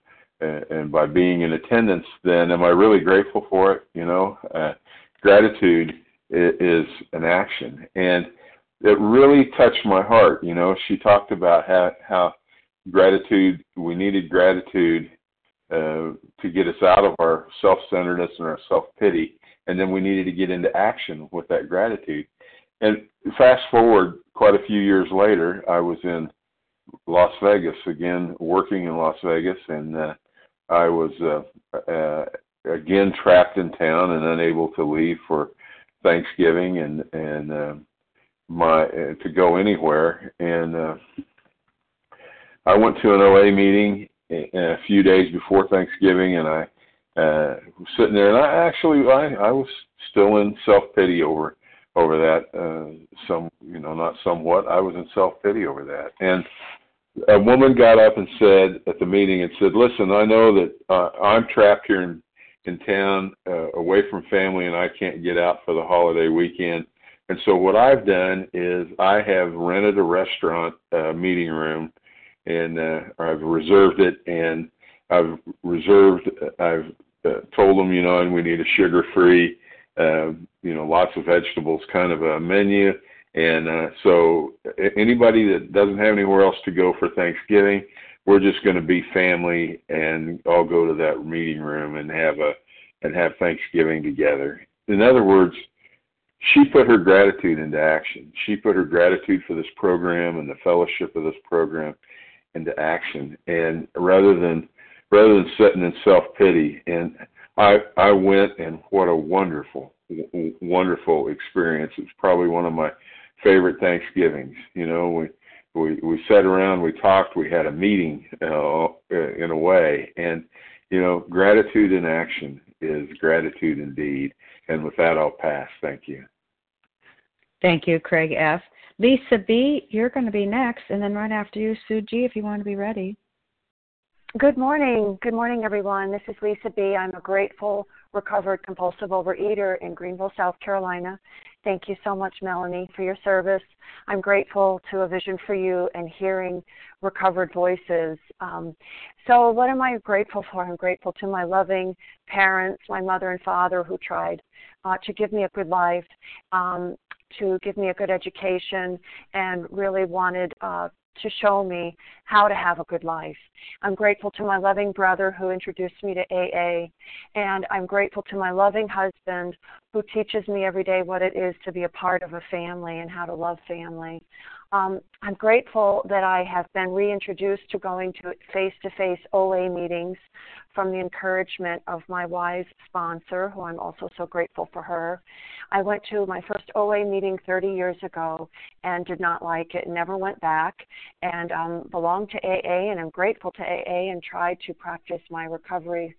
and by being in attendance, then am I really grateful for it? You know, uh, gratitude is an action, and it really touched my heart. You know, she talked about how how gratitude we needed gratitude uh, to get us out of our self-centeredness and our self-pity, and then we needed to get into action with that gratitude. And fast forward quite a few years later, I was in Las Vegas again, working in Las Vegas, and uh, I was uh, uh, again trapped in town and unable to leave for Thanksgiving and and uh, my uh, to go anywhere. And uh, I went to an OA meeting a few days before Thanksgiving, and I uh, was sitting there, and I actually I, I was still in self pity over over that. Uh, some you know not somewhat. I was in self pity over that, and a woman got up and said at the meeting and said, "Listen, I know that uh, I'm trapped here in in town, uh, away from family, and I can't get out for the holiday weekend." And so what I've done is I have rented a restaurant uh, meeting room and uh, I've reserved it, and I've reserved. I've uh, told them, you know, and we need a sugar-free, uh, you know, lots of vegetables kind of a menu. And uh, so anybody that doesn't have anywhere else to go for Thanksgiving, we're just going to be family and all go to that meeting room and have a and have Thanksgiving together. In other words, she put her gratitude into action. She put her gratitude for this program and the fellowship of this program into action and rather than rather than sitting in self pity and I I went and what a wonderful wonderful experience. It's probably one of my favorite Thanksgivings. You know, we we we sat around, we talked, we had a meeting uh, in a way, and you know, gratitude in action. is gratitude indeed. And with that, I'll pass. Thank you. Thank you, Craig F. Lisa B., you're going to be next, and then right after you, Sue G., if you want to be ready. Good morning. Good morning, everyone. This is Lisa B. I'm a grateful, recovered compulsive overeater in Greenville, South Carolina. Thank you so much, Melanie, for your service. I'm grateful to A Vision for You and hearing recovered voices. Um, so, what am I grateful for? I'm grateful to my loving parents, my mother and father, who tried uh, to give me a good life. Um, to give me a good education and really wanted uh, to show me how to have a good life. I'm grateful to my loving brother who introduced me to AA, and I'm grateful to my loving husband who teaches me every day what it is to be a part of a family and how to love family. Um, I'm grateful that I have been reintroduced to going to face to face OA meetings from the encouragement of my wise sponsor, who I'm also so grateful for her. I went to my first OA meeting 30 years ago and did not like it, never went back, and um, belonged to AA, and I'm grateful to AA and tried to practice my recovery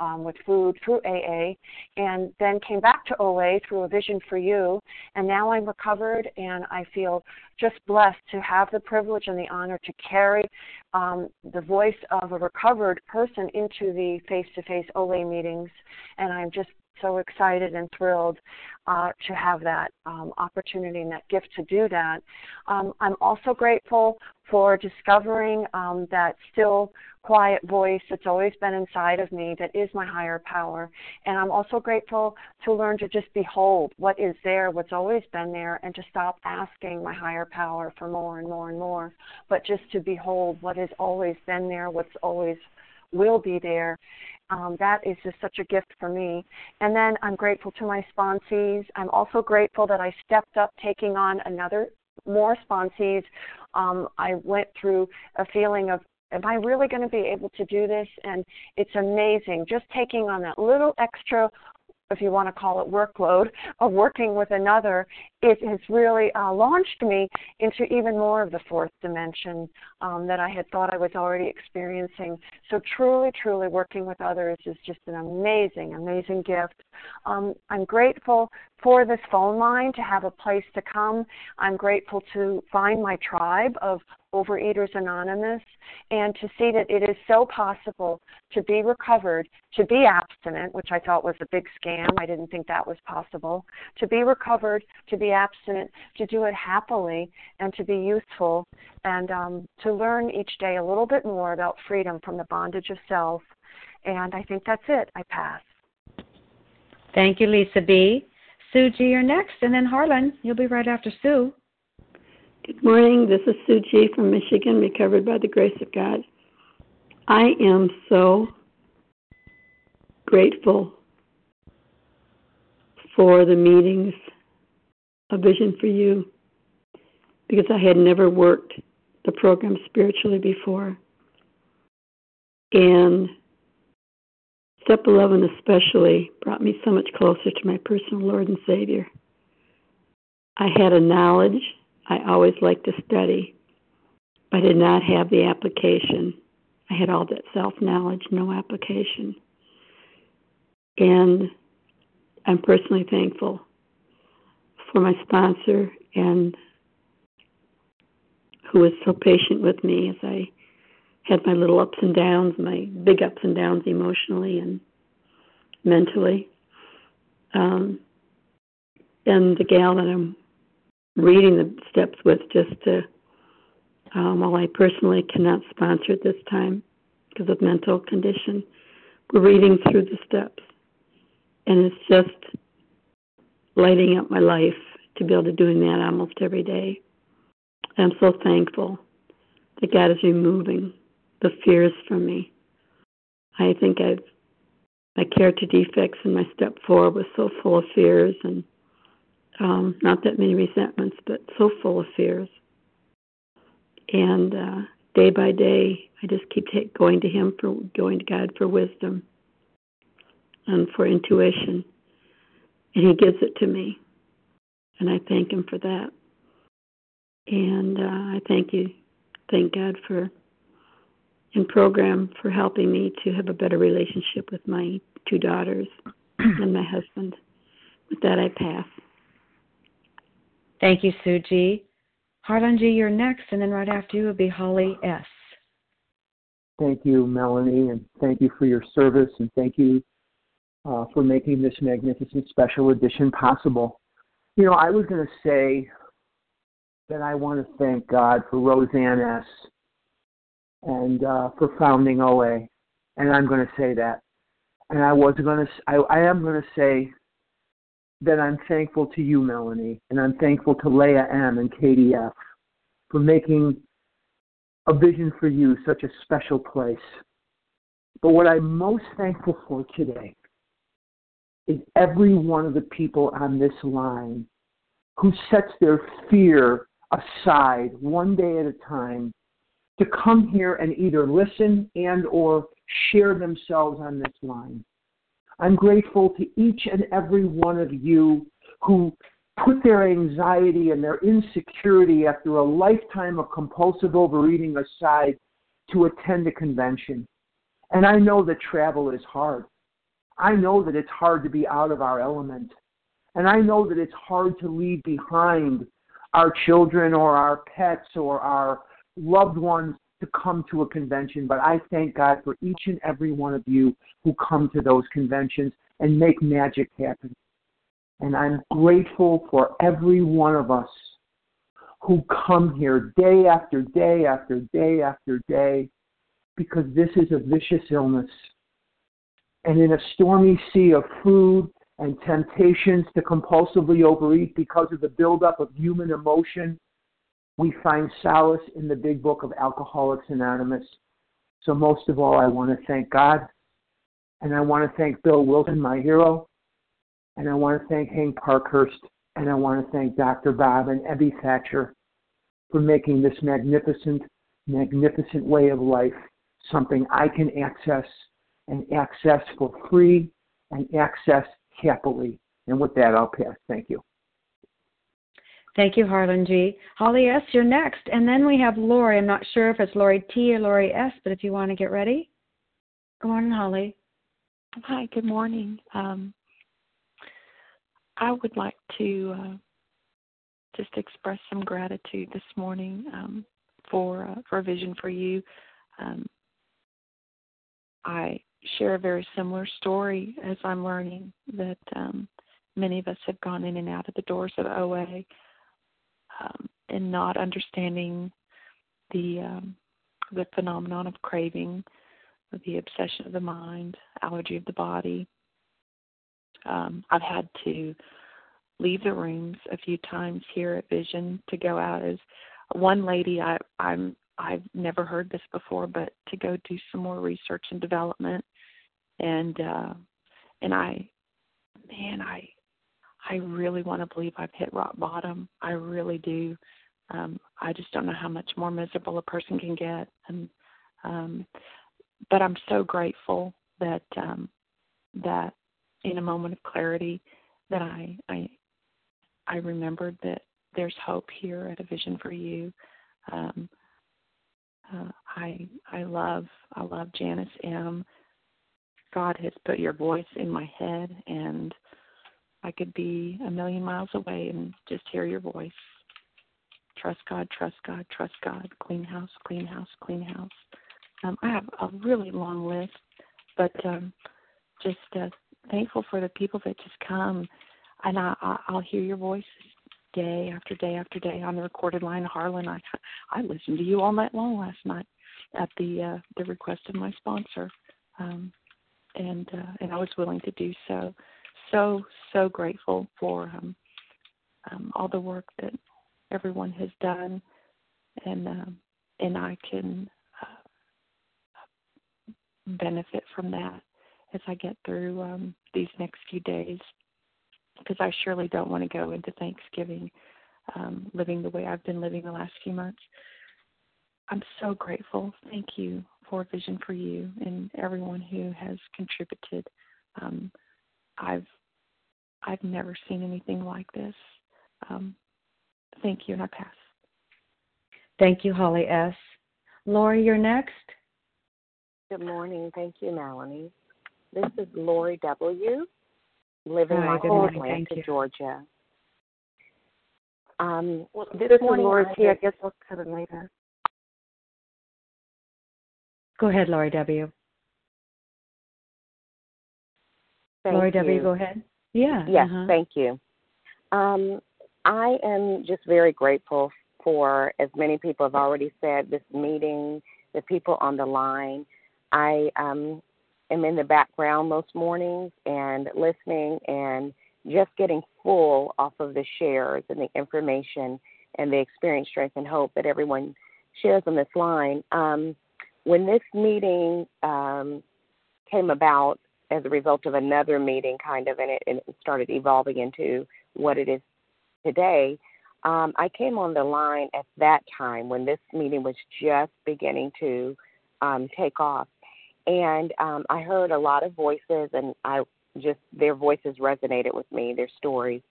um, with food through AA, and then came back to OA through a Vision for You. And now I'm recovered, and I feel just blessed to have the privilege and the honor to carry um, the voice of a recovered person into the face to face OA meetings. And I'm just so excited and thrilled uh, to have that um, opportunity and that gift to do that. Um, I'm also grateful for discovering um, that still quiet voice that's always been inside of me that is my higher power. And I'm also grateful to learn to just behold what is there, what's always been there, and to stop asking my higher power for more and more and more, but just to behold what has always been there, what's always will be there. Um, that is just such a gift for me. And then I'm grateful to my sponsees. I'm also grateful that I stepped up taking on another more sponsees. Um, I went through a feeling of am I really going to be able to do this? And it's amazing just taking on that little extra if you want to call it workload of working with another, it has really uh, launched me into even more of the fourth dimension um, that I had thought I was already experiencing. So truly, truly working with others is just an amazing, amazing gift. Um, I'm grateful for this phone line to have a place to come. I'm grateful to find my tribe of Overeaters Anonymous and to see that it is so possible to be recovered, to be abstinent, which I thought was a big scam. I didn't think that was possible. To be recovered, to be abstinent, to do it happily, and to be useful, and um, to learn each day a little bit more about freedom from the bondage of self. And I think that's it. I pass. Thank you, Lisa B. Sue G, you're next, and then Harlan, you'll be right after Sue. Good morning. This is Sue G from Michigan, recovered by the grace of God. I am so grateful for the meetings A Vision for You because I had never worked the program spiritually before. And Step 11 especially brought me so much closer to my personal Lord and Savior. I had a knowledge. I always liked to study. I did not have the application. I had all that self knowledge, no application. And I'm personally thankful for my sponsor and who was so patient with me as I had my little ups and downs, my big ups and downs emotionally and mentally. Um, and the gal that I'm reading the steps with just to, um, while I personally cannot sponsor at this time because of mental condition, we're reading through the steps. And it's just lighting up my life to be able to doing that almost every day. I'm so thankful that God is removing the fears from me. I think I've my character defects in my step four was so full of fears and um, not that many resentments, but so full of fears. And uh, day by day, I just keep take, going to Him for going to God for wisdom and for intuition, and He gives it to me, and I thank Him for that. And uh, I thank you, thank God for and program for helping me to have a better relationship with my two daughters, and my husband. With that, I pass. Thank you, Sue G. Harlan G., you're next, and then right after you will be Holly S. Thank you, Melanie, and thank you for your service, and thank you uh, for making this magnificent special edition possible. You know, I was going to say that I want to thank God for Rozanne S. and uh, for founding OA, and I'm going to say that. And I was going to, I, I am going to say that I'm thankful to you, Melanie, and I'm thankful to Leah M. and Katie F. for making a vision for you such a special place. But what I'm most thankful for today is every one of the people on this line who sets their fear aside one day at a time to come here and either listen and or share themselves on this line. I'm grateful to each and every one of you who put their anxiety and their insecurity after a lifetime of compulsive overeating aside to attend a convention. And I know that travel is hard. I know that it's hard to be out of our element. And I know that it's hard to leave behind our children or our pets or our loved ones to come to a convention, but I thank God for each and every one of you who come to those conventions and make magic happen. And I'm grateful for every one of us who come here day after day after day after day because this is a vicious illness. And in a stormy sea of food and temptations to compulsively overeat because of the buildup of human emotion we find solace in the big book of Alcoholics Anonymous. So, most of all, I want to thank God. And I want to thank Bill Wilson, my hero. And I want to thank Hank Parkhurst. And I want to thank Dr. Bob and Ebby Thatcher for making this magnificent, magnificent way of life something I can access and access for free and access happily. And with that, I'll pass. Thank you. Thank you, Harlan G. Holly S., you're next. And then we have Lori. I'm not sure if it's Lori T or Lori S., but if you want to get ready. Good morning, Holly. Hi, good morning. Um, I would like to uh, just express some gratitude this morning um, for uh, for Vision for You. Um, I share a very similar story as I'm learning that um, many of us have gone in and out of the doors of OA um, and not understanding the um, the phenomenon of craving, the obsession of the mind, allergy of the body. Um, I've had to leave the rooms a few times here at Vision to go out as one lady. I, I'm I've never heard this before, but to go do some more research and development, and uh, and I, man, I I really want to believe I've hit rock bottom. I really do. Um, I just don't know how much more miserable a person can get, and um, but I'm so grateful that um, that in a moment of clarity that I I I remembered that there's hope here at a vision for you. Um, uh, I I love I love Janice M. God has put your voice in my head, and I could be a million miles away and just hear your voice. Trust God, trust God, trust God. Clean house, clean house, clean house. Um, I have a really long list, but um, just uh, thankful for the people that just come, and I, I, I'll hear your voice day after day after day on the recorded line. Harlan, I I listened to you all night long last night at the uh, the request of my sponsor, um, and uh, and I was willing to do so so so grateful for um, um, all the work that everyone has done, and um, and I can uh, benefit from that as I get through um, these next few days, because I surely don't want to go into Thanksgiving um, living the way I've been living the last few months. I'm so grateful. Thank you for Vision for You and everyone who has contributed. Um, I've I've never seen anything like this. Um, thank you, and I pass. Thank you, Holly S. Lori, you're next. Good morning. Thank you, Melanie. This is Lori W. Living Hi, life good in morning. Atlanta, Thank you. Georgia. Um, Well, this, this is morning Laura I T. I was- guess we'll cut it later. Go ahead, Lori W. Thank Lori W, go ahead. Yeah. Yes, uh-huh. thank you. Um, I am just very grateful for, as many people have already said, this meeting, the people on the line. I um, am in the background most mornings and listening and just getting full off of the shares and the information and the experience, strength, and hope that everyone shares on this line. Um, when this meeting um, came about as a result of another meeting, kind of, and it, and it started evolving into what it is today. Um, I came on the line at that time when this meeting was just beginning to um, take off, and um, I heard a lot of voices, and I just their voices resonated with me, their stories.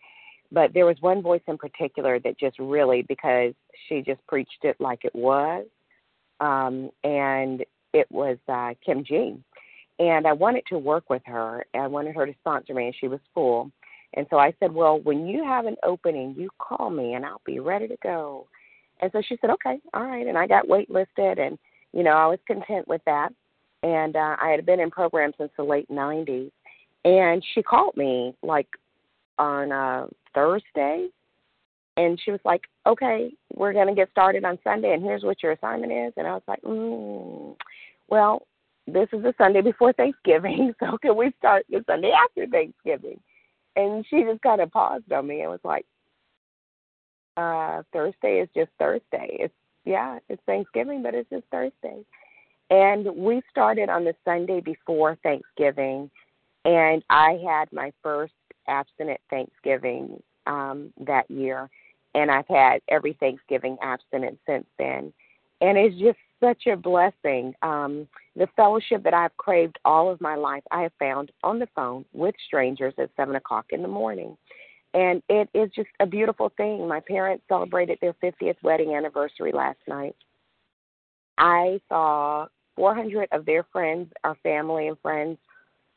But there was one voice in particular that just really, because she just preached it like it was, um, and it was uh, Kim G. And I wanted to work with her. I wanted her to sponsor me, and she was full. And so I said, Well, when you have an opening, you call me and I'll be ready to go. And so she said, Okay, all right. And I got waitlisted, and, you know, I was content with that. And uh, I had been in programs since the late 90s. And she called me like on uh, Thursday. And she was like, Okay, we're to get started on Sunday, and here's what your assignment is. And I was like, mm, Well, this is the Sunday before Thanksgiving, so can we start the Sunday after Thanksgiving? And she just kind of paused on me and was like, uh, Thursday is just Thursday. It's yeah, it's Thanksgiving, but it's just Thursday. And we started on the Sunday before Thanksgiving, and I had my first abstinent Thanksgiving um, that year, and I've had every Thanksgiving abstinent since then. And it's just such a blessing. Um, the fellowship that I've craved all of my life, I have found on the phone with strangers at seven o'clock in the morning. And it is just a beautiful thing. My parents celebrated their 50th wedding anniversary last night. I saw 400 of their friends, our family and friends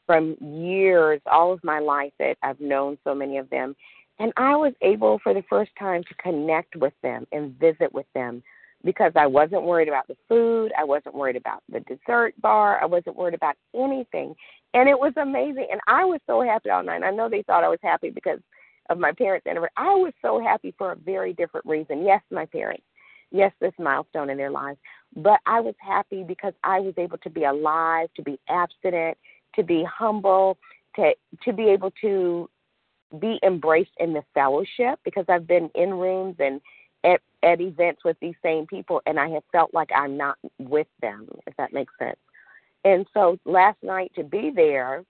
from years, all of my life that I've known so many of them. And I was able for the first time to connect with them and visit with them because I wasn't worried about the food. I wasn't worried about the dessert bar. I wasn't worried about anything. And it was amazing. And I was so happy all night. I know they thought I was happy because of my parents' anniversary. I was so happy for a very different reason. Yes, my parents. Yes, this milestone in their lives. But I was happy because I was able to be alive, to be abstinent, to be humble, to to be able to be embraced in the fellowship because I've been in rooms and at, at events with these same people and I have felt like I'm not with them, if that makes sense. And so last night to be there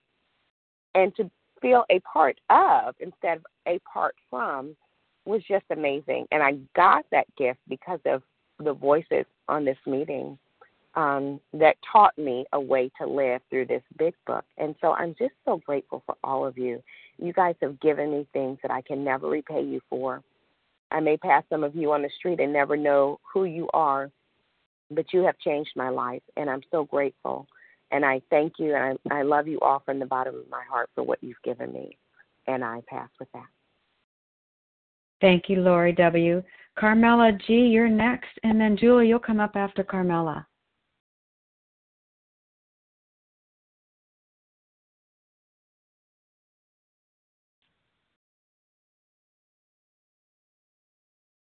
and to feel a part of instead of a part from was just amazing. And I got that gift because of the voices on this meeting um, that taught me a way to live through this big book. And so I'm just so grateful for all of you. You guys have given me things that I can never repay you for. I may pass some of you on the street and never know who you are, but you have changed my life, and I'm so grateful. And I thank you, and I, I love you all from the bottom of my heart for what you've given me. And I pass with that. Thank you, Lori W. Carmela G, you're next, and then Julie, you'll come up after Carmela.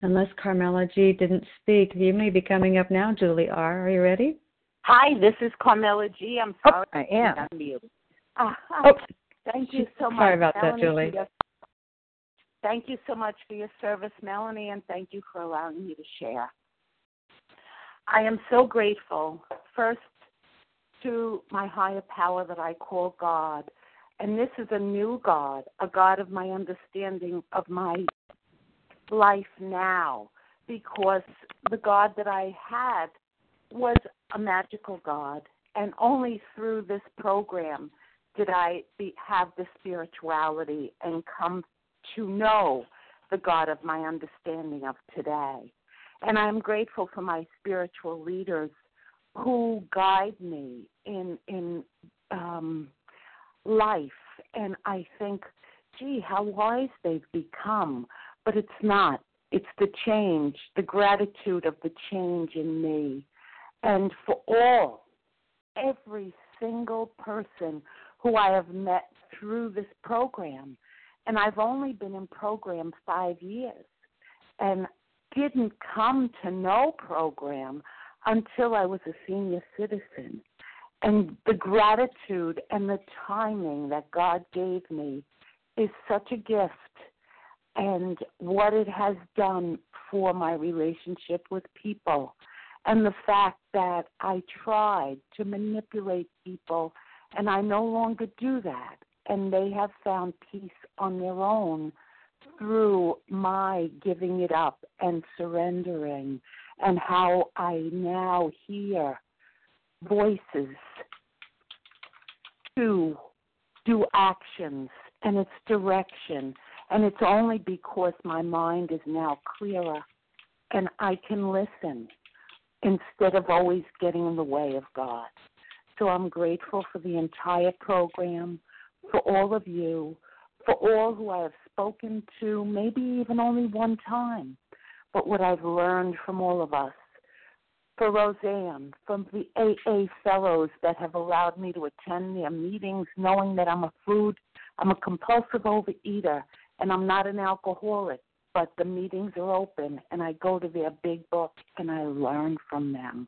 Unless Carmela G didn't speak, you may be coming up now, Julie R. Are you ready? Hi, this is Carmela G. I'm sorry. I am. to unmute. Uh, Oh, thank you so much. sorry about that, Julie. your- Thank you so much for your service, Melanie, and thank you for allowing me to share. I am so grateful, first, to my higher power that I call God. And this is a new God, a God of my understanding of my life now, because the God that I had was a magical God. And only through this program did I be, have the spirituality and come to know the God of my understanding of today. And I'm grateful for my spiritual leaders who guide me in in um, life and I think, gee, how wise they've become. But it's not. It's the change, the gratitude of the change in me. And for all, every single person who I have met through this program. And I've only been in program five years and didn't come to know program until I was a senior citizen. And the gratitude and the timing that God gave me is such a gift. And what it has done for my relationship with people, and the fact that I tried to manipulate people, and I no longer do that. And they have found peace on their own through my giving it up and surrendering, and how I now hear voices to do actions and its direction. And it's only because my mind is now clearer and I can listen instead of always getting in the way of God. So I'm grateful for the entire program, for all of you, for all who I have spoken to, maybe even only one time, but what I've learned from all of us for Rozanne, from the AA fellows that have allowed me to attend their meetings, knowing that I'm a food, I'm a compulsive overeater, and I'm not an alcoholic. But the meetings are open, and I go to their big book and I learn from them.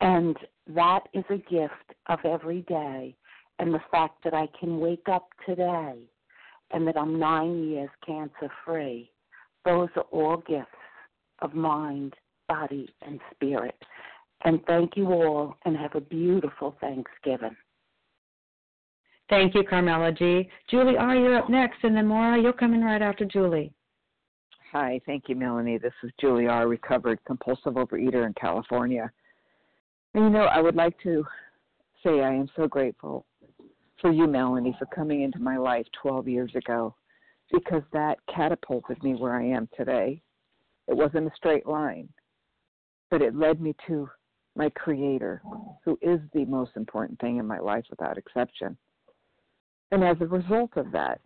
And that is a gift of every day. And the fact that I can wake up today and that I'm nine years cancer free, those are all gifts of mind body, and spirit. And thank you all, and have a beautiful Thanksgiving. Thank you, Carmela G. Julie R., you're up next, and then Maura, you'll come in right after Julie. Hi, thank you, Melanie. This is Julie R., recovered compulsive overeater in California. And you know, I would like to say I am so grateful for you, Melanie, for coming into my life 12 years ago because that catapulted me where I am today. It wasn't a straight line but it led me to my creator, who is the most important thing in my life without exception. And as a result of that,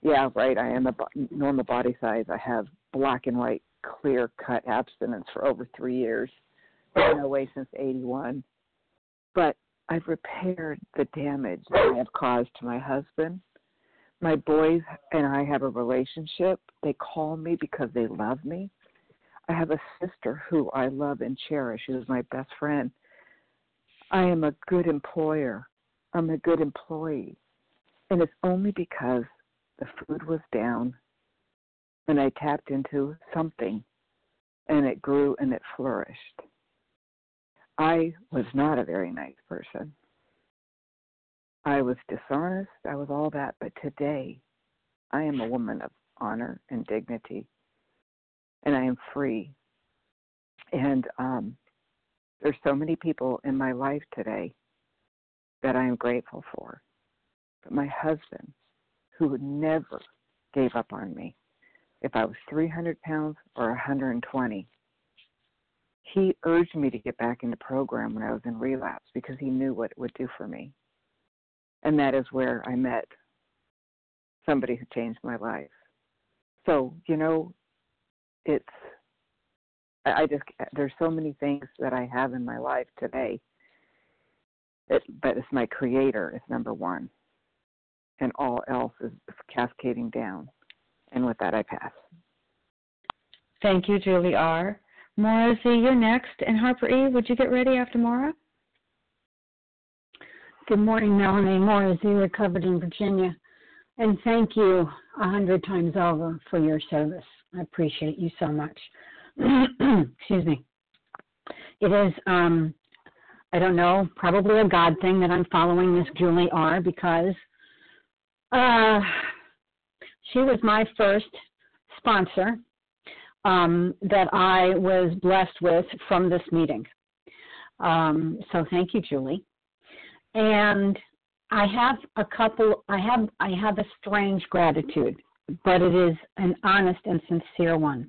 yeah, right, I am a normal body size. I have black and white, clear cut abstinence for over three years, been away since 81. But I've repaired the damage that I have caused to my husband. My boys and I have a relationship. They call me because they love me. I have a sister who I love and cherish, who is my best friend. I am a good employer. I'm a good employee. And it's only because the food was down and I tapped into something and it grew and it flourished. I was not a very nice person. I was dishonest. I was all that. But today, I am a woman of honor and dignity and I am free. And um, there's so many people in my life today that I am grateful for. But my husband, who never gave up on me, if I was 300 pounds or 120, he urged me to get back into program when I was in relapse because he knew what it would do for me. And that is where I met somebody who changed my life. So, you know, it's I just there's so many things that I have in my life today. It, but it's my creator is number one, and all else is, is cascading down. And with that, I pass. Thank you, Julie R. Maura Z, you're next, and Harper E. Would you get ready after Maura? Good morning, Melanie. Maura Z, recovered in Virginia, and thank you a hundred times over for your service. I appreciate you so much. Excuse me. It is, um, I don't know, probably a God thing that I'm following this Julie R. because uh, she was my first sponsor um, that I was blessed with from this meeting. Um, so thank you, Julie. And I have a couple. I have I have a strange gratitude but it is an honest and sincere one.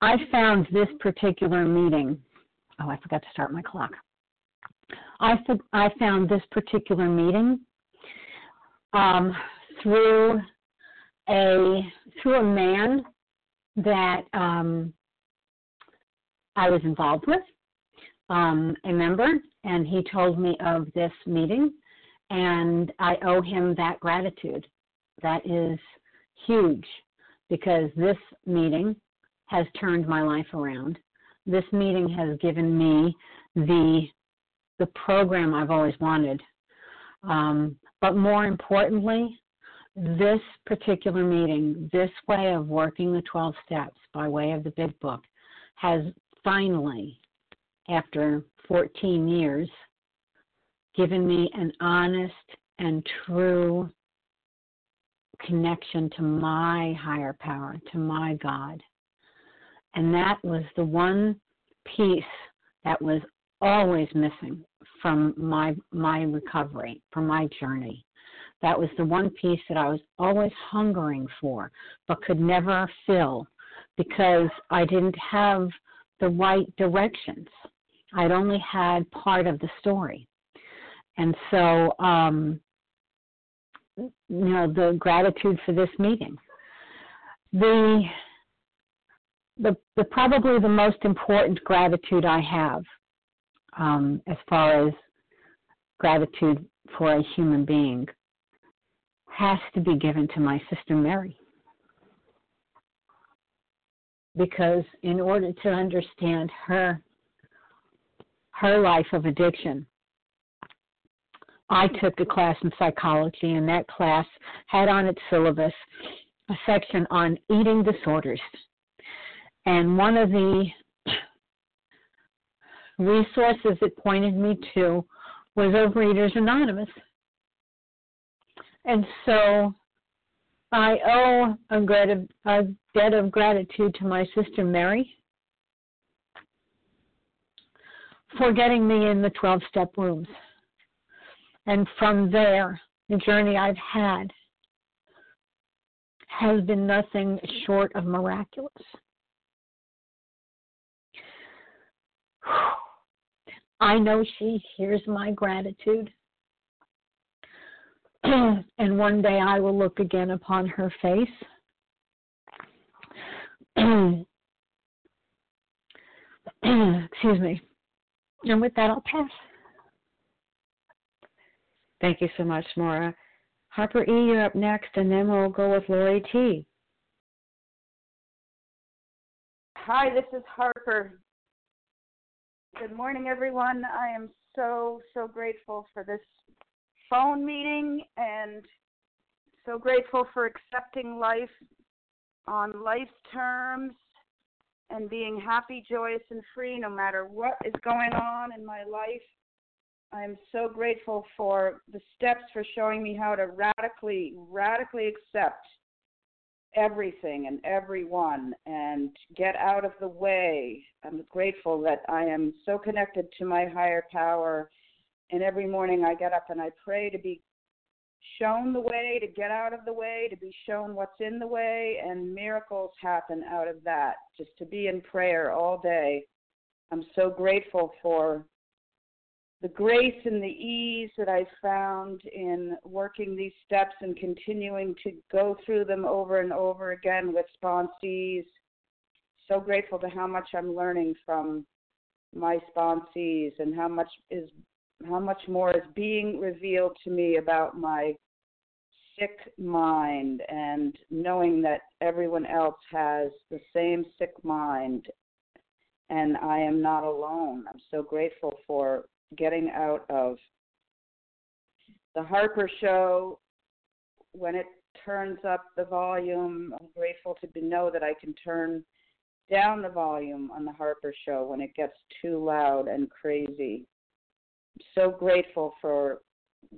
I found this particular meeting. Oh, I forgot to start my clock. I, I found this particular meeting um, through a through a man that um, I was involved with, um, a member, and he told me of this meeting, and I owe him that gratitude. That is huge because this meeting has turned my life around. This meeting has given me the the program I've always wanted. Um, but more importantly, this particular meeting, this way of working the 12 steps by way of the big book, has finally, after 14 years, given me an honest and true connection to my higher power, to my God. And that was the one piece that was always missing from my my recovery, from my journey. That was the one piece that I was always hungering for, but could never fill because I didn't have the right directions. I'd only had part of the story. And so, um, you know, the gratitude for this meeting. The, the, the probably the most important gratitude I have um, as far as gratitude for a human being has to be given to my sister Mary. Because in order to understand her her life of addiction, I took a class in psychology, and that class had on its syllabus a section on eating disorders. And one of the resources it pointed me to was Overeaters Anonymous. And so I owe a, grat- a debt of gratitude to my sister Mary for getting me in the 12 step rooms. And from there, the journey I've had has been nothing short of miraculous. I know she hears my gratitude. and one day I will look again upon her face. Excuse me. And with that, I'll pass. Thank you so much, Maura. Harper E., you're up next, and then we'll go with Lori T. Hi, this is Harper. Good morning, everyone. I am so, so grateful for this phone meeting and so grateful for accepting life on life's terms and being happy, joyous, and free no matter what is going on in my life. I'm so grateful for the steps for showing me how to radically, radically accept everything and everyone and get out of the way. I'm grateful that I am so connected to my higher power. And every morning I get up and I pray to be shown the way, to get out of the way, to be shown what's in the way, and miracles happen out of that. Just to be in prayer all day. I'm so grateful for the grace and the ease that I found in working these steps and continuing to go through them over and over again with sponsees. So grateful to how much I'm learning from my sponsees and how much is how much more is being revealed to me about my sick mind and knowing that everyone else has the same sick mind and I am not alone. I'm so grateful for getting out of the Harper Show when it turns up the volume. I'm grateful to know that I can turn down the volume on the Harper Show when it gets too loud and crazy. I'm so grateful for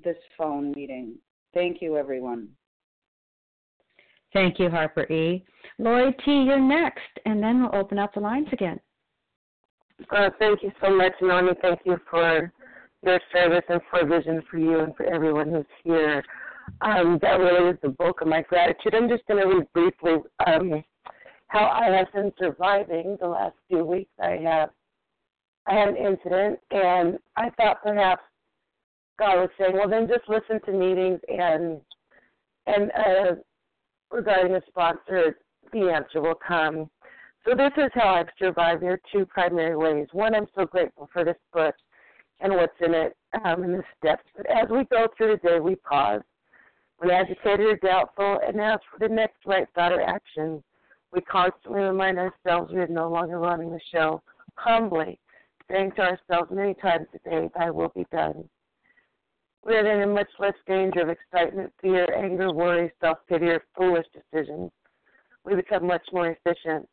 this phone meeting. Thank you, everyone. Thank you, Harper E. Lori T., you're next, and then we'll open up the lines again. Uh, thank you so much, Nani. Thank you for your service and for vision for you and for everyone who's here. Um, that really is the bulk of my gratitude. I'm just going to read briefly um, how I have been surviving the last few weeks. I have I had an incident, and I thought perhaps God was saying, "Well, then just listen to meetings and And uh, regarding a sponsor, the answer will come. So this is how I've survived. There are two primary ways. One, I'm so grateful for this book and what's in it um, and the steps. But as we go through the day, we pause. We agitated or doubtful and ask for the next right thought or action. We constantly remind ourselves we are no longer running the show. Humbly, saying to ourselves many times a day, Thy will be done. We are then in much less danger of excitement, fear, anger, worry, self pity, or foolish decisions. We become much more efficient.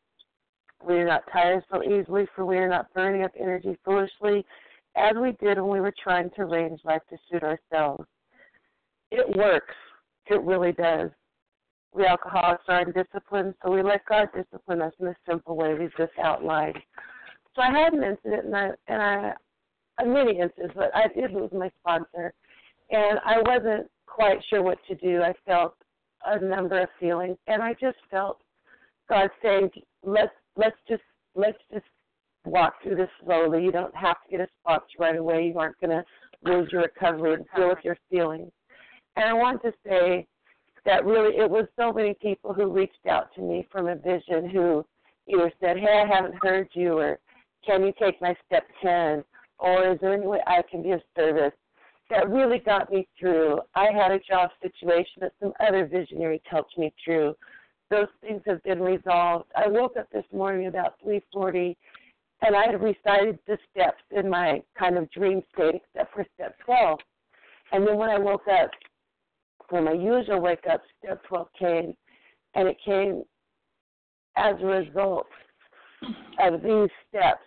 We are not tired so easily, for we are not burning up energy foolishly as we did when we were trying to arrange life to suit ourselves. It works. It really does. We alcoholics are undisciplined, so we let God discipline us in a simple way we've just outlined. So I had an incident, and I, and I, many incidents, but I did lose my sponsor, and I wasn't quite sure what to do. I felt a number of feelings, and I just felt God saying, "Let's let's just let's just walk through this slowly. You don't have to get a sponsor right away. You aren't going to lose your recovery and deal with your feelings." And I want to say that really it was so many people who reached out to me from a vision who either said, Hey, I haven't heard you or can you take my step ten or is there any way I can be of service? That really got me through. I had a job situation that some other visionaries helped me through. Those things have been resolved. I woke up this morning about three forty and I had recited the steps in my kind of dream state except for step twelve. And then when I woke up for my usual wake up, step 12 came, and it came as a result of these steps.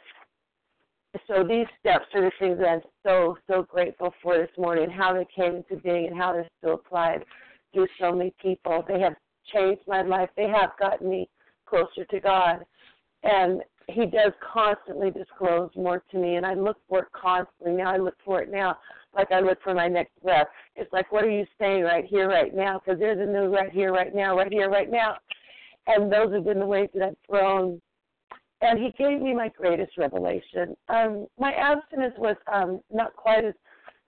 So these steps are the things that I'm so, so grateful for this morning, how they came into being and how they're still applied through so many people. They have changed my life. They have gotten me closer to God. And he does constantly disclose more to me and I look for it constantly. Now I look for it now like I look for my next breath. It's like, what are you saying right here, right now? Because there's a new right here, right now, right here, right now. And those have been the ways that I've grown. And he gave me my greatest revelation. Um, my abstinence was um, not quite as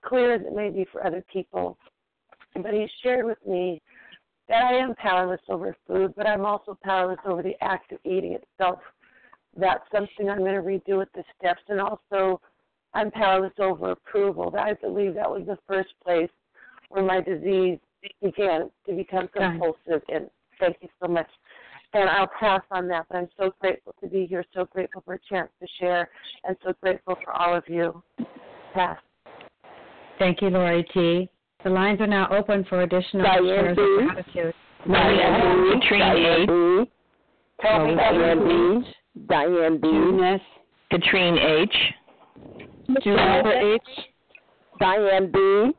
clear as it may be for other people, but he shared with me that I am powerless over food, but I'm also powerless over the act of eating itself. That's something I'm going to redo with the steps, and also I'm powerless over approval. I believe that was the first place where my disease began to become compulsive. And thank you so much. And I'll pass on that, but I'm so grateful to be here, so grateful for a chance to share, and so grateful for all of you. Pass. Thank you, Lori T. The lines are now open for additional Diane shares B. of gratitude. Diane B. Katrine A. Diane B. Diane B. Katrine H. Jennifer H. Diane B.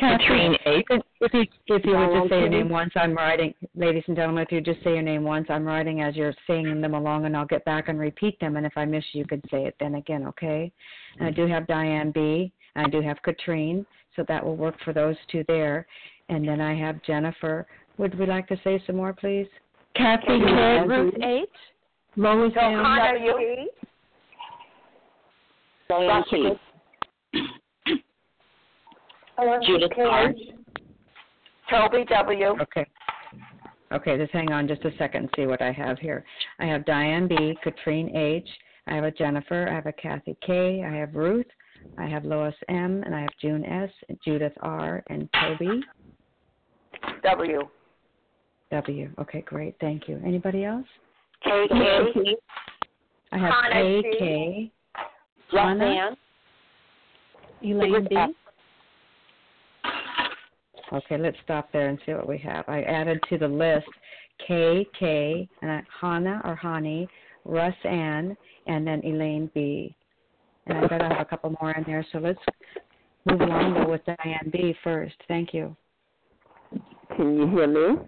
Katrine H. If you if you would just say your name once, I'm writing. Ladies and gentlemen, if you just say your name once, I'm writing as you're saying them along, and I'll get back and repeat them. And if I miss you, you could say it then again, okay? And I mm. do have Diane B. And I do have Katrine, so that will work for those two there. And then I have Jennifer. Would we like to say some more, please? Kathy K. Ruth H. Lois M. W. Diane T. Judith R. Toby W. Okay. Okay, just hang on just a second and see what I have here. I have Diane B, Katrine H, I have a Jennifer, I have a Kathy K, I have Ruth, I have Lois M, and I have June S, Judith R, and Toby W. W. Okay, great. Thank you. Anybody else? K K. I have Hannah K C. K. Hannah, Elaine B. Okay, let's stop there and see what we have. I added to the list K K and I- Hannah or Hani, Russ Ann, and then Elaine B. And I bet I have a couple more in there. So let's move along though with Diane B first. Thank you. Can you hear me?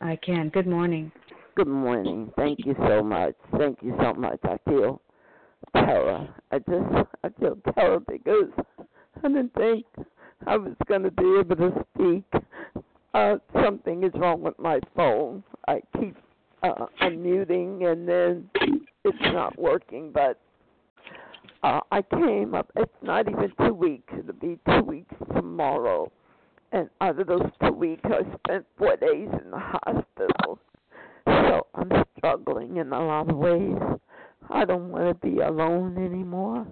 I can. Good morning. Good morning. Thank you so much. Thank you so much. I feel terror. I just I feel terror because I didn't think I was going to be able to speak. Uh, something is wrong with my phone. I keep uh, unmuting and then it's not working. But uh, I came up. It's not even two weeks. It'll be two weeks tomorrow. And out of those two weeks, I spent four days in the hospital. So I'm struggling in a lot of ways. I don't want to be alone anymore.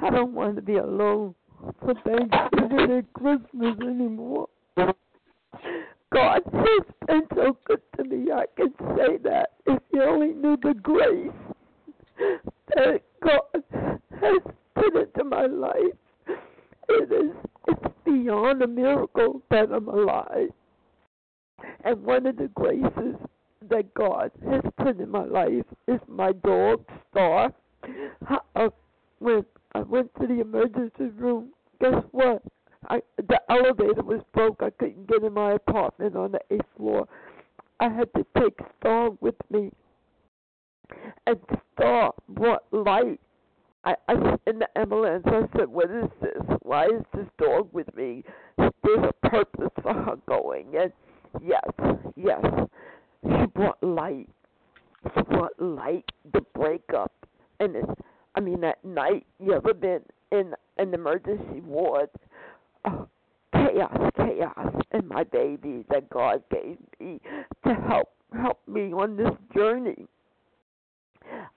I don't want to be alone for Thanksgiving and Christmas anymore. God has been so good to me. I can say that if you only knew the grace that God has put into my life. It is it's beyond a miracle that I'm alive. And one of the graces that God has put in my life is my dog Star. Uh, when I went to the emergency room, guess what? I the elevator was broke. I couldn't get in my apartment on the eighth floor. I had to take Star with me. And Star brought light. I, I in the ambulance. I said, "What is this? Why is this dog with me? There's a purpose for her going." And yes, yes, she brought light. She brought light to break up. And it's, I mean, at night, you ever been in an emergency ward? Oh, chaos, chaos, and my baby that God gave me to help help me on this journey.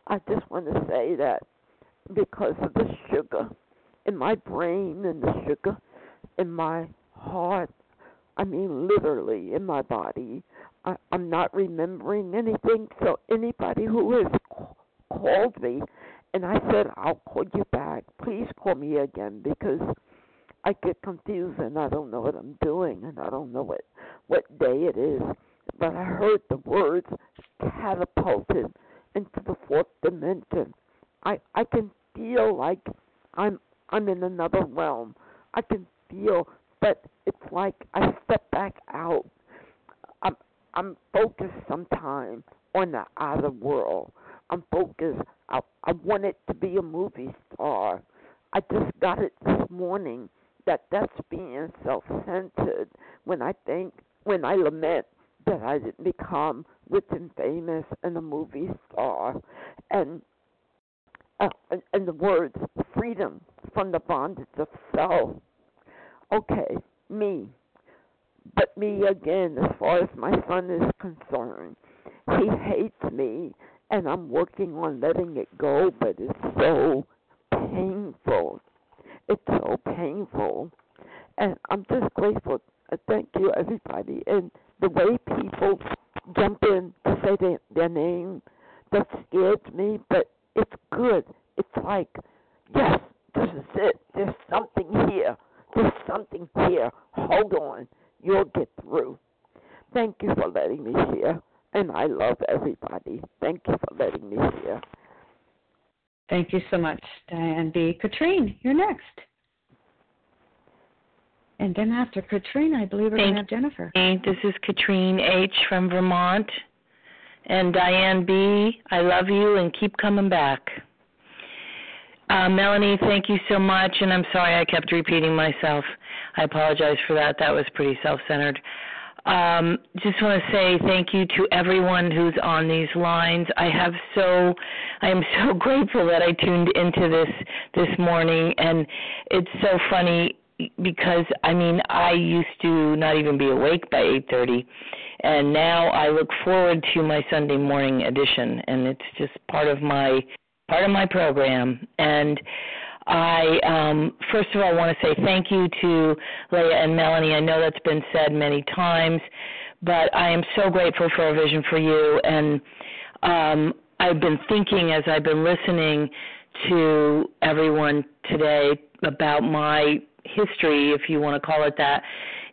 I just want to say that because of the sugar in my brain and the sugar in my heart, I mean literally in my body, I, I'm not remembering anything. So anybody who has called me, and I said I'll call you back. Please call me again because I get confused and I don't know what I'm doing and I don't know what what day it is. But I heard the words catapulted into the fourth dimension. I I can feel like I'm I'm in another realm. I can feel, but it's like I step back out. I'm I'm focused sometimes on the outer world. I'm focused. I I want it to be a movie star. I just got it this morning that that's being self-centered. When I think, when I lament that I didn't become rich and famous and a movie star, and uh, and, the words freedom from the bondage of self. Okay, me. But me again, as far as my son is concerned, he hates me, and I'm working on letting it go, but it's so painful. It's so painful. And I'm just grateful. Uh, thank you, everybody. And the way people jump in to say their, their name, that scares me, but it's good. It's like, yes, this is it. There's something here. There's something here. Hold on. You'll get through. Thank you for letting me share. And I love everybody. Thank you for letting me share. Thank you so much, Diane B. Katrine, you're next. And then after Katrine, I believe we're going to have Jennifer. This is Katrine H. from Vermont. And Diane B., I love you and keep coming back. Uh, Melanie, thank you so much. And I'm sorry I kept repeating myself. I apologize for that. That was pretty self centered. Um, just want to say thank you to everyone who's on these lines. I have so, I am so grateful that I tuned into this this morning, and it's so funny because I mean I used to not even be awake by 8:30 and now I look forward to my Sunday morning edition and it's just part of my part of my program and I um first of all want to say thank you to Leah and Melanie. I know that's been said many times, but I am so grateful for a vision for you and um I've been thinking as I've been listening to everyone today about my history, if you want to call it that,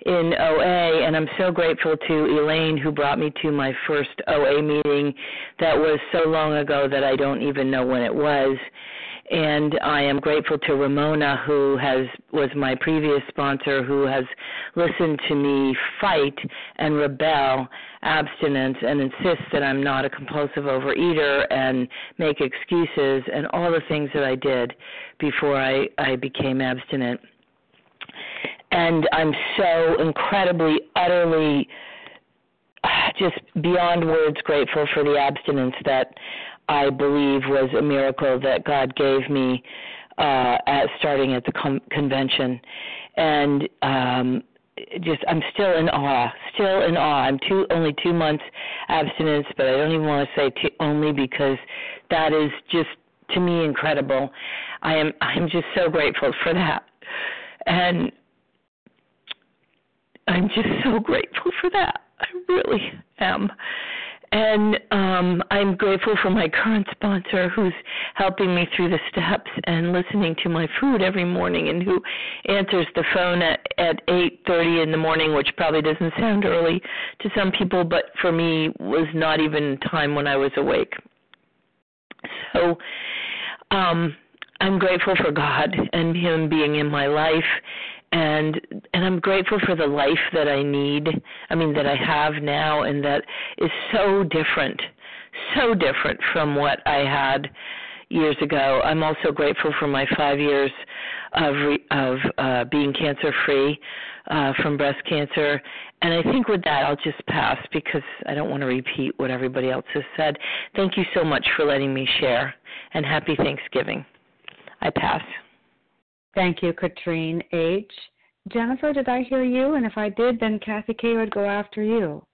in OA, and I'm so grateful to Elaine who brought me to my first OA meeting that was so long ago that I don't even know when it was. And I am grateful to Ramona who has was my previous sponsor who has listened to me fight and rebel abstinence and insist that I'm not a compulsive overeater and make excuses and all the things that I did before I, I became abstinent and I'm so incredibly, utterly, just beyond words grateful for the abstinence that I believe was a miracle that God gave me uh, at starting at the com- convention, and um, just I'm still in awe, still in awe. I'm two only two months abstinence, but I don't even want to say two, only because that is just to me incredible. I am I'm just so grateful for that, and I'm just so grateful for that. I really am. And um, I'm grateful for my current sponsor who's helping me through the steps and listening to my food every morning and who answers the phone at, at 8.30 in the morning, which probably doesn't sound early to some people, but for me was not even time when I was awake. So um, I'm grateful for God and Him being in my life and and I'm grateful for the life that I need. I mean that I have now and that is so different, so different from what I had years ago. I'm also grateful for my 5 years of re, of uh being cancer free uh from breast cancer. And I think with that I'll just pass because I don't want to repeat what everybody else has said. Thank you so much for letting me share and happy Thanksgiving. I pass. Thank you, Katrine H. Jennifer, did I hear you? And if I did, then Kathy K would go after you.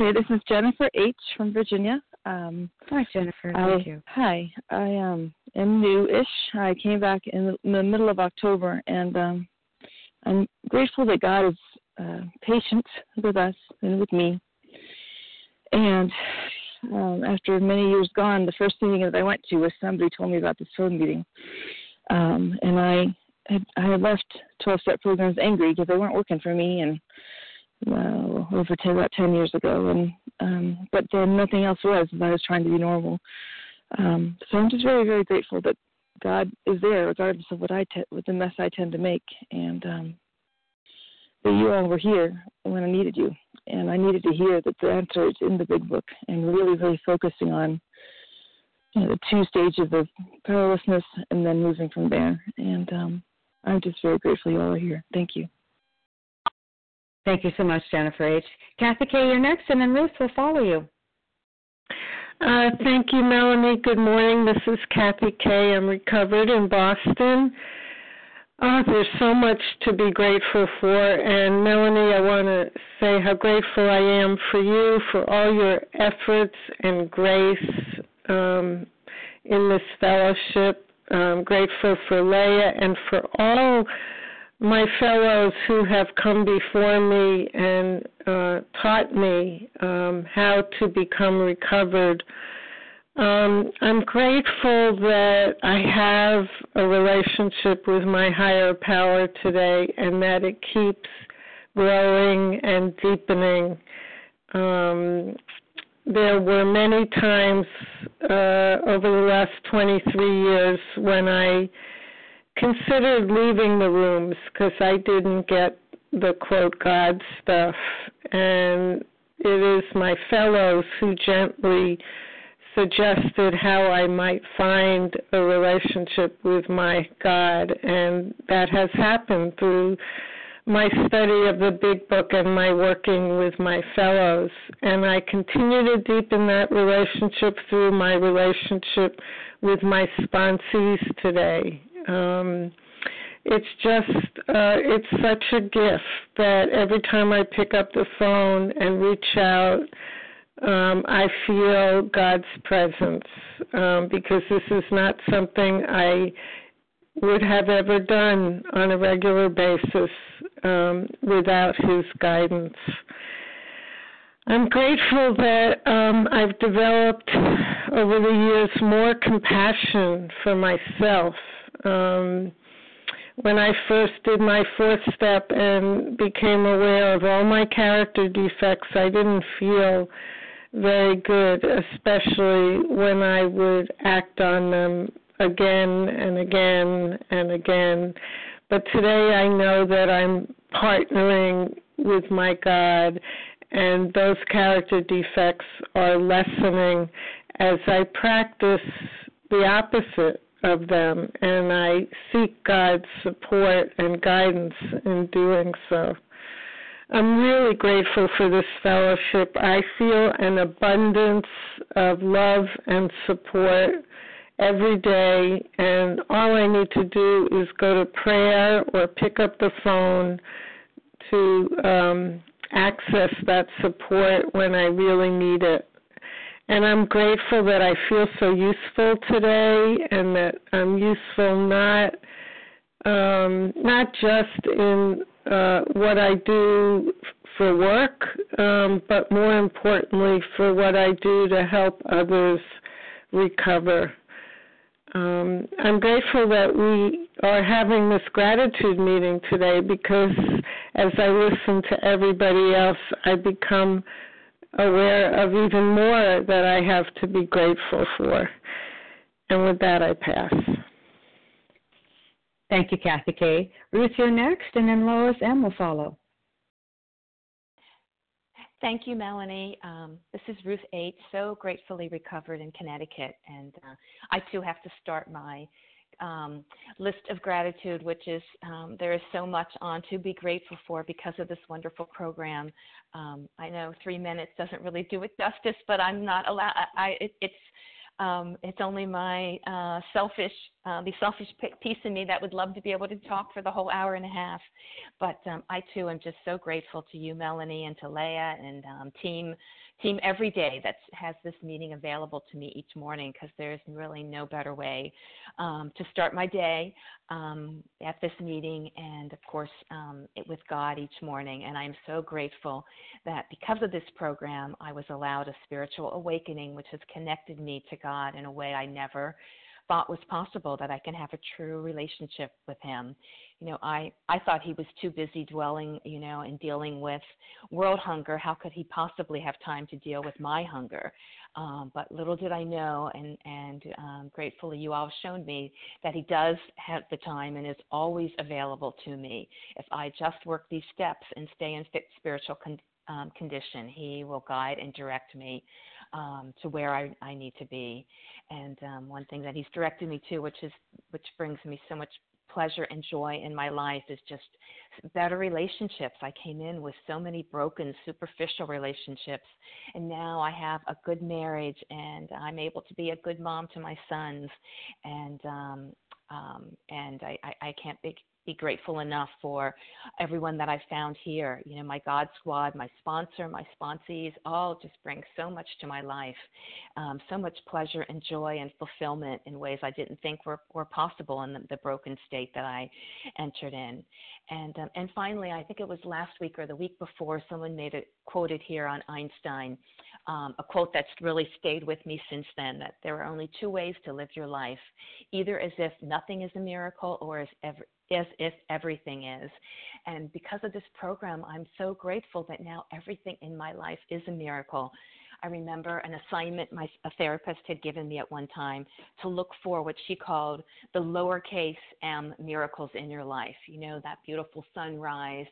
Okay, this is Jennifer H. from Virginia. Um, hi, Jennifer. Thank I, you. Hi, I um, am new-ish. I came back in the, in the middle of October, and um, I'm grateful that God is uh, patient with us and with me. And um, after many years gone, the first meeting that I went to was somebody told me about this phone meeting, um, and I I had left 12 step programs angry because they weren't working for me and uh, over 10, about 10 years ago. And um, but then nothing else was as I was trying to be normal. Um, so I'm just very, very grateful that God is there regardless of what I what the mess I tend to make, and um, that you all were here when I needed you, and I needed to hear that the answer is in the Big Book, and really, really focusing on you know, the two stages of powerlessness and then moving from there. And um, I'm just very grateful you all are here. Thank you. Thank you so much, Jennifer H. Kathy K, you're next, and then Ruth will follow you. Uh, thank you, Melanie. Good morning. This is Kathy K. I'm recovered in Boston. Oh, there's so much to be grateful for. And Melanie, I want to say how grateful I am for you, for all your efforts and grace um, in this fellowship. I'm grateful for Leah and for all my fellows who have come before me and uh, taught me um, how to become recovered. Um, I'm grateful that I have a relationship with my higher power today and that it keeps growing and deepening. Um, there were many times uh, over the last 23 years when I considered leaving the rooms because I didn't get the quote God stuff. And it is my fellows who gently suggested how I might find a relationship with my God. And that has happened through my study of the big book and my working with my fellows. And I continue to deepen that relationship through my relationship with my sponsees today. Um, it's just, uh, it's such a gift that every time I pick up the phone and reach out, um, I feel God's presence um, because this is not something I would have ever done on a regular basis um, without his guidance. I'm grateful that um, I've developed over the years more compassion for myself. Um, when I first did my fourth step and became aware of all my character defects, I didn't feel very good, especially when I would act on them again and again and again. But today I know that I'm partnering with my God, and those character defects are lessening as I practice the opposite of them, and I seek God's support and guidance in doing so. I'm really grateful for this fellowship. I feel an abundance of love and support every day, and all I need to do is go to prayer or pick up the phone to um, access that support when I really need it. And I'm grateful that I feel so useful today and that I'm useful not um, not just in uh, what I do for work, um, but more importantly for what I do to help others recover. Um, I'm grateful that we are having this gratitude meeting today because as I listen to everybody else, I become aware of even more that I have to be grateful for. And with that, I pass. Thank you, Kathy K. Ruth, you're next, and then Lois M. will follow. Thank you, Melanie. Um, this is Ruth H., so gratefully recovered in Connecticut. And uh, I too have to start my um, list of gratitude, which is um, there is so much on to be grateful for because of this wonderful program. Um, I know three minutes doesn't really do it justice, but I'm not allowed. I, it, it's um, it's only my uh, selfish, uh, the selfish piece in me that would love to be able to talk for the whole hour and a half. But um, I too am just so grateful to you, Melanie, and to Leah and um, team team every day that has this meeting available to me each morning because there's really no better way um, to start my day um, at this meeting and, of course, um, it, with God each morning. And I'm so grateful that because of this program, I was allowed a spiritual awakening, which has connected me to God in a way I never thought was possible that I can have a true relationship with him. You know, I I thought he was too busy dwelling, you know, and dealing with world hunger. How could he possibly have time to deal with my hunger? Um, but little did I know, and and um, gratefully you all shown me that he does have the time and is always available to me. If I just work these steps and stay in fit spiritual con- um, condition, he will guide and direct me um, to where I, I need to be. And um, one thing that he's directed me to, which is which brings me so much pleasure and joy in my life, is just better relationships. I came in with so many broken, superficial relationships, and now I have a good marriage, and I'm able to be a good mom to my sons, and um, um, and I, I, I can't be, be grateful enough for everyone that I found here. You know, my God Squad, my sponsor, my sponsees, all just bring so much to my life, um, so much pleasure and joy and fulfillment in ways I didn't think were, were possible in the, the broken state that I entered in. And um, and finally, I think it was last week or the week before, someone made it quoted here on Einstein, um, a quote that's really stayed with me since then. That there are only two ways to live your life, either as if nothing is a miracle or as ever, as if everything is. And because of this program, I'm so grateful that now everything in my life is a miracle. I remember an assignment my a therapist had given me at one time to look for what she called the lowercase m miracles in your life. You know, that beautiful sunrise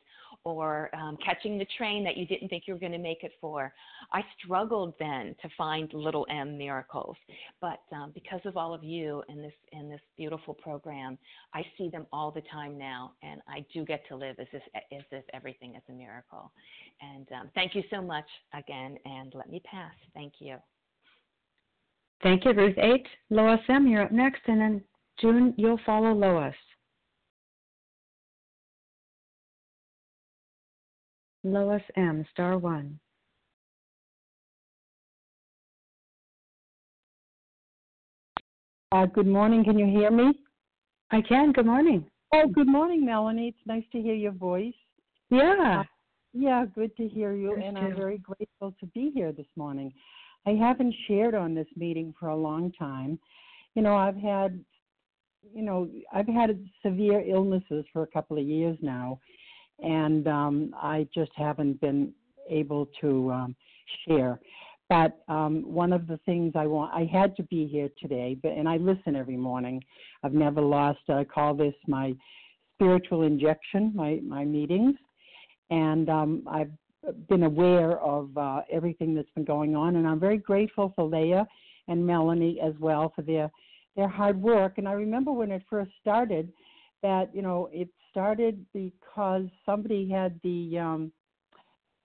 or um, catching the train that you didn't think you were going to make it for. I struggled then to find little m miracles, but um, because of all of you in this in this beautiful program, I see them all the time now, and I do get to live as if as if everything is a miracle. And um, thank you so much again, and let me pass. Thank you. Thank you, Ruth H. Lois M., you're up next, and then June, you'll follow Lois. Lois M., star one. Uh, good morning. Can you hear me? I can. Good morning. Oh, good morning, Melanie. It's nice to hear your voice. Yeah. Yeah, good to hear you, Yes, and too. I'm very grateful to be here this morning. I haven't shared on this meeting for a long time. You know, I've had, you know, I've had severe illnesses for a couple of years now, and um, I just haven't been able to um, share. But um, one of the things I want, I had to be here today, but and I listen every morning. I've never lost. I call this my spiritual injection, my my meetings and um, I've been aware of uh, everything that's been going on, and I'm very grateful for Leah and Melanie as well for their their hard work. And I remember when it first started, that you know it started because somebody had the um,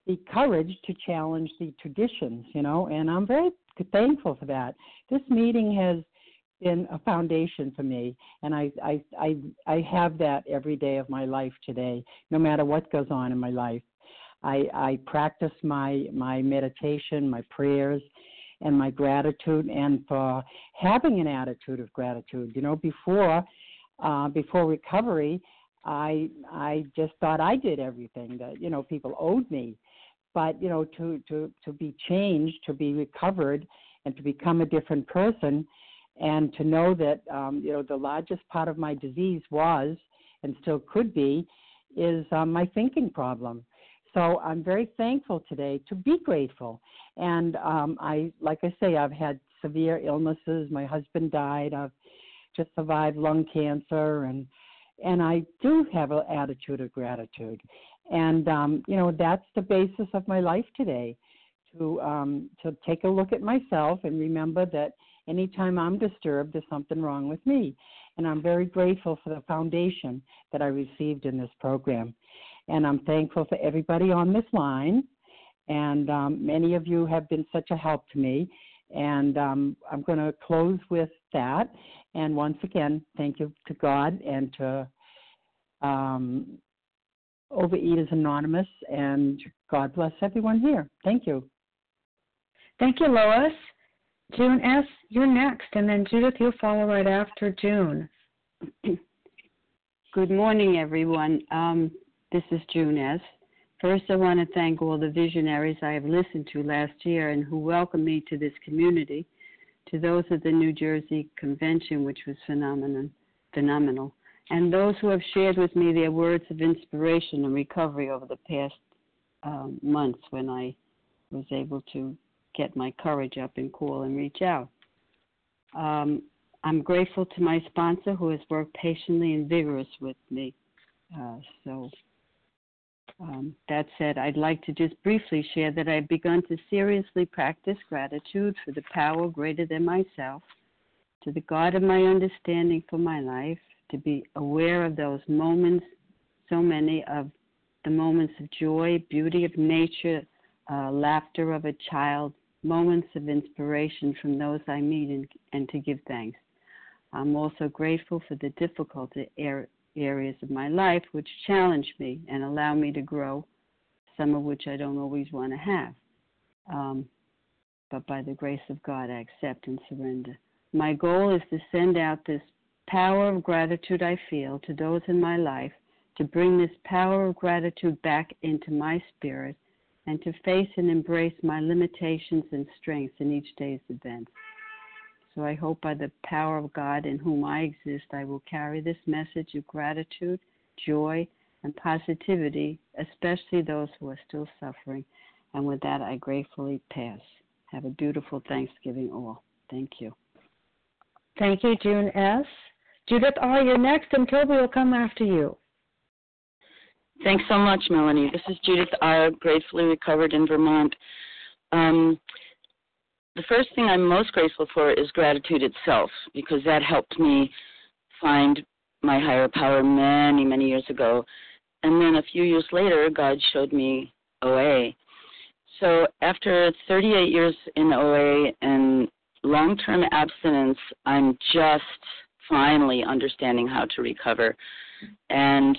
the courage to challenge the traditions, you know, and I'm very thankful for that. This meeting has been a foundation for me, and I, I I I have that every day of my life today, no matter what goes on in my life. I I practice my my meditation, my prayers, and my gratitude, and for having an attitude of gratitude. You know, before uh, before recovery, I I just thought I did everything that you know people owed me, but you know to to to be changed, to be recovered, and to become a different person and to know that um, you know the largest part of my disease was and still could be is um, my thinking problem. So I'm very thankful today to be grateful. And um, I, like I say, I've had severe illnesses. My husband died. I've just survived lung cancer, and and I do have an attitude of gratitude. And um, you know that's the basis of my life today. To um, to take a look at myself and remember that Anytime I'm disturbed, there's something wrong with me. And I'm very grateful for the foundation that I received in this program. And I'm thankful for everybody on this line. And um, many of you have been such a help to me. And um, I'm going to close with that. And once again, thank you to God and to um, Overeaters Anonymous. And God bless everyone here. Thank you. Thank you, Lois. June S., you're next, and then Judith, you'll follow right after June. Good morning, everyone. Um, this is June S. First, I want to thank all the visionaries I have listened to last year and who welcomed me to this community, to those at the New Jersey convention, which was phenomenal, phenomenal, and those who have shared with me their words of inspiration and recovery over the past um, months when I was able to get my courage up and call and reach out. Um, I'm grateful to my sponsor who has worked patiently and vigorous with me. Uh, so, um, that said, I'd like to just briefly share that I've begun to seriously practice gratitude for the power greater than myself, to the God of my understanding for my life, to be aware of those moments, so many of the moments of joy, beauty of nature, uh, laughter of a child, moments of inspiration from those I meet and, and to give thanks. I'm also grateful for the difficult areas of my life which challenge me and allow me to grow, some of which I don't always want to have. Um, but by the grace of God, I accept and surrender. My goal is to send out this power of gratitude I feel to those in my life, to bring this power of gratitude back into my spirit and to face and embrace my limitations and strengths in each day's events. So I hope by the power of God in whom I exist, I will carry this message of gratitude, joy, and positivity, especially those who are still suffering. And with that, I gratefully pass. Have a beautiful Thanksgiving, all. Thank you. Thank you, June S. Judith R., you're next, and Toby will come after you. Thanks so much, Melanie. This is Judith I gratefully recovered in Vermont. Um, the first thing I'm most grateful for is gratitude itself, because that helped me find my higher power many, many years ago. And then a few years later, God showed me OA. So after 38 years in OA and long term abstinence, I'm just finally understanding how to recover. And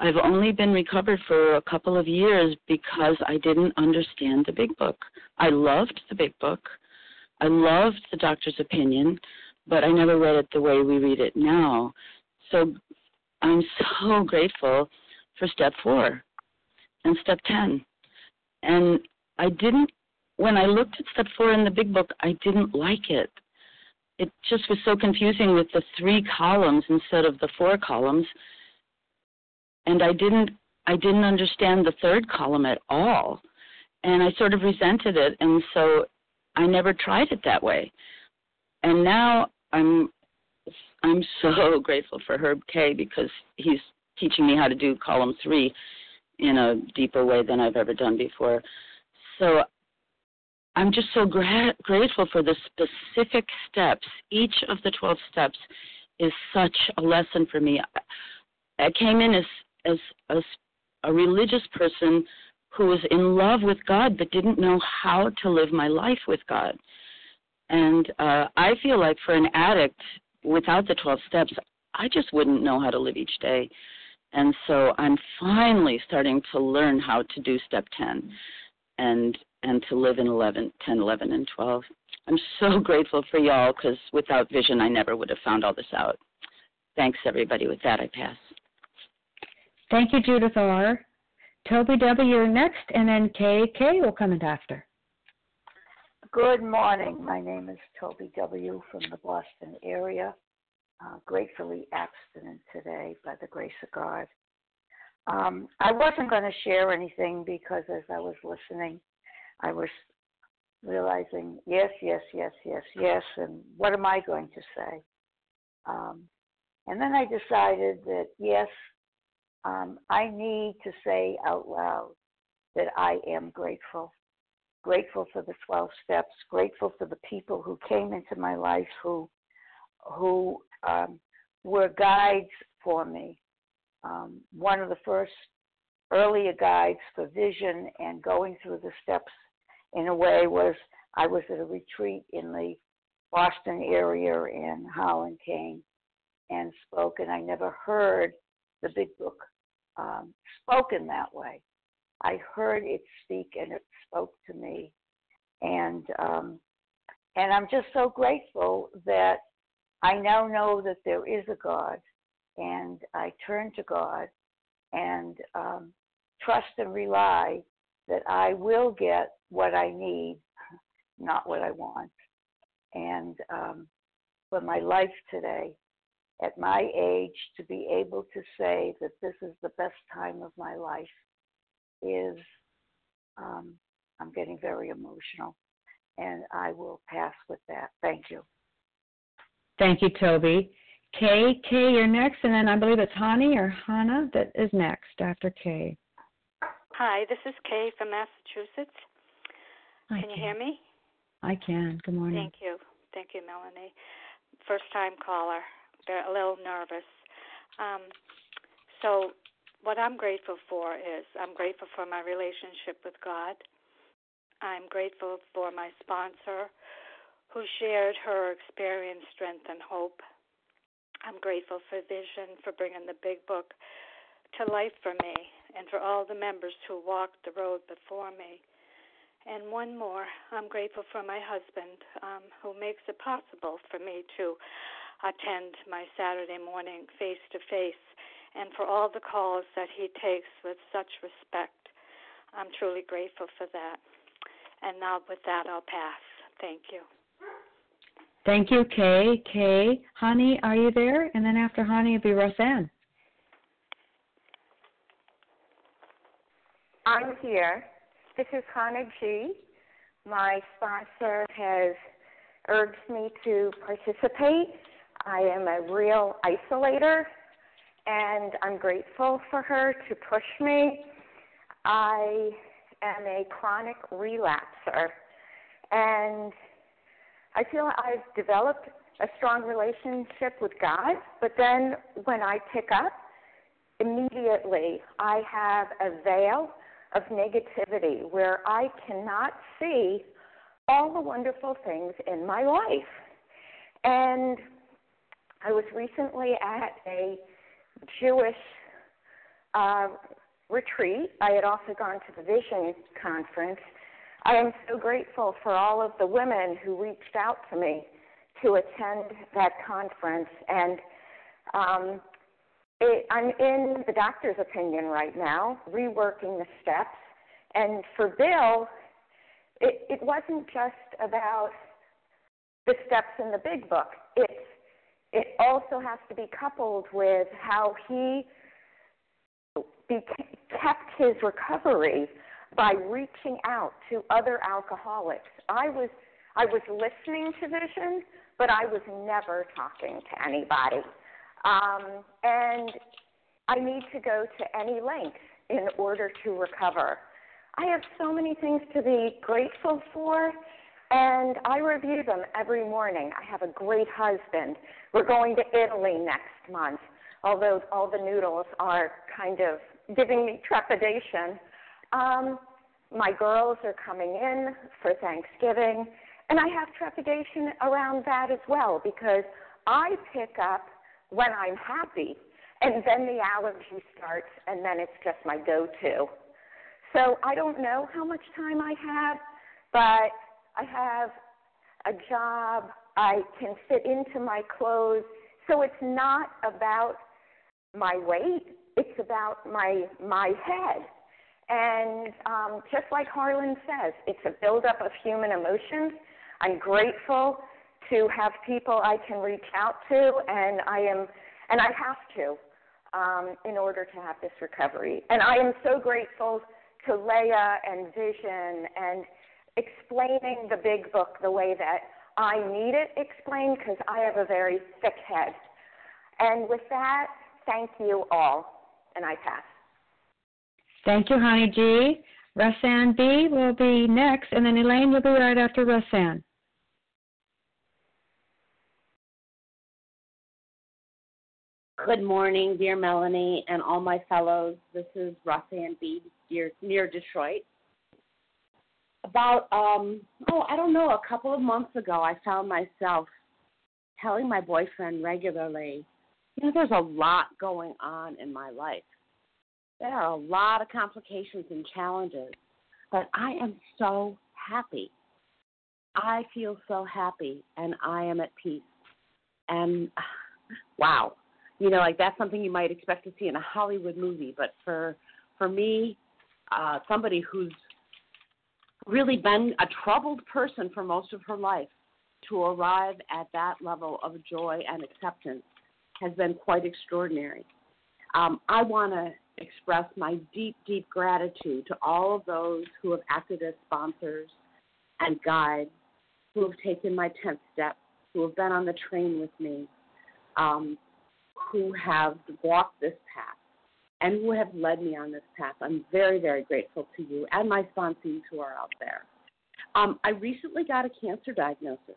I've only been recovered for a couple of years because I didn't understand the big book. I loved the big book. I loved the doctor's opinion, but I never read it the way we read it now. So I'm so grateful for step four and step 10. And I didn't, when I looked at step four in the big book, I didn't like it. It just was so confusing with the three columns instead of the four columns and I didn't I didn't understand the third column at all, and I sort of resented it, and so I never tried it that way. And now I'm I'm so grateful for Herb K because he's teaching me how to do column three in a deeper way than I've ever done before. So I'm just so gra- grateful for the specific steps. Each of the 12 steps is such a lesson for me. I came in as as a, a religious person who was in love with God but didn't know how to live my life with God. And uh, I feel like for an addict, without the 12 steps, I just wouldn't know how to live each day. And so I'm finally starting to learn how to do step 10 and and to live in 11, 10, 11, and 12. I'm so grateful for y'all because without vision, I never would have found all this out. Thanks, everybody. With that, I pass. Thank you, Judith R. Toby W. Next, and then. Kay will come in after. Good morning. My name is Toby W. from the Boston area. Uh, gratefully abstinent today by the grace of God. Um, I wasn't going to share anything because as I was listening, I was realizing, yes, yes, yes, yes, yes, and what am I going to say? Um, and then I decided that, yes, um, I need to say out loud that I am grateful. Grateful for the 12 steps, grateful for the people who came into my life who who um, were guides for me. Um, one of the first earlier guides for vision and going through the steps in a way was I was at a retreat in the Boston area and Harlan came and spoke, and I never heard the big book um, spoken that way. I heard it speak, and it spoke to me, and um, and I'm just so grateful that I now know that there is a God, and I turn to God and um, trust and rely that I will get what I need, not what I want. And um, for my life today, at my age, to be able to say that this is the best time of my life is, um, I'm getting very emotional. And I will pass with that. Thank you. Thank you, Toby. Kay, Kay, you're next, and then I believe it's Hani or Hannah that is next after Kay. Hi, this is Kay from Massachusetts. Hi, Can you hear me? I can. Good morning. Thank you. Thank you, Melanie. First time caller. They're a little nervous. Um, so, what I'm grateful for is I'm grateful for my relationship with God. I'm grateful for my sponsor who shared her experience, strength, and hope. I'm grateful for Vision for bringing the big book to life for me and for all the members who walked the road before me. And one more, I'm grateful for my husband um, who makes it possible for me to attend my Saturday morning face to face and for all the calls that he takes with such respect. I'm truly grateful for that. And now, with that, I'll pass. Thank you. Thank you, Kay. Kay, Honey, are you there? And then after Honey, it'll be Roseanne. I'm here. This is Hannah G. My sponsor has urged me to participate. I am a real isolator, and I'm grateful for her to push me. I am a chronic relapser, and I feel I've developed a strong relationship with God, but then when I pick up, immediately I have a veil of negativity where I cannot see all the wonderful things in my life. And I was recently at a Jewish uh, retreat. I had also gone to the Vision Conference. I am so grateful for all of the women who reached out to me to attend that conference. And um, it, I'm in the doctor's opinion right now, reworking the steps. And for Bill, it, it wasn't just about the steps in the big book. It's it also has to be coupled with how he kept his recovery by reaching out to other alcoholics. I was I was listening to Vision, but I was never talking to anybody. Um, and I need to go to any length in order to recover. I have so many things to be grateful for, and I review them every morning. I have a great husband. We're going to Italy next month, although all the noodles are kind of giving me trepidation. Um, my girls are coming in for Thanksgiving, And I have trepidation around that as well because I pick up when I'm happy and then the allergy starts and then it's just my go to. So I don't know how much time I have, but I have a job, I can fit into my clothes. So it's not about my weight, it's about my my head. And um, just like Harlan says, it's a buildup of human emotions. I'm grateful to have people I can reach out to, and I am, and I have to, um, in order to have this recovery. And I am so grateful to Leah and Vision and explaining the big book the way that I need it explained because I have a very thick head. And with that, thank you all, and I pass. Thank you, Honey G. Roseanne B will be next, and then Elaine will be right after Roseanne. Good morning, dear Melanie and all my fellows. This is Roseanne B. Near, near Detroit. About um oh I don't know a couple of months ago I found myself telling my boyfriend regularly, you know, there's a lot going on in my life. There are a lot of complications and challenges, but I am so happy. I feel so happy and I am at peace. And wow, you know, like that's something you might expect to see in a Hollywood movie, but for for me, uh, somebody who's really been a troubled person for most of her life, to arrive at that level of joy and acceptance has been quite extraordinary. Um, I want to express my deep, deep gratitude to all of those who have acted as sponsors and guides, who have taken my 10th step, who have been on the train with me, um, who have walked this path and who have led me on this path. I'm very, very grateful to you and my sponsees who are out there. Um, I recently got a cancer diagnosis,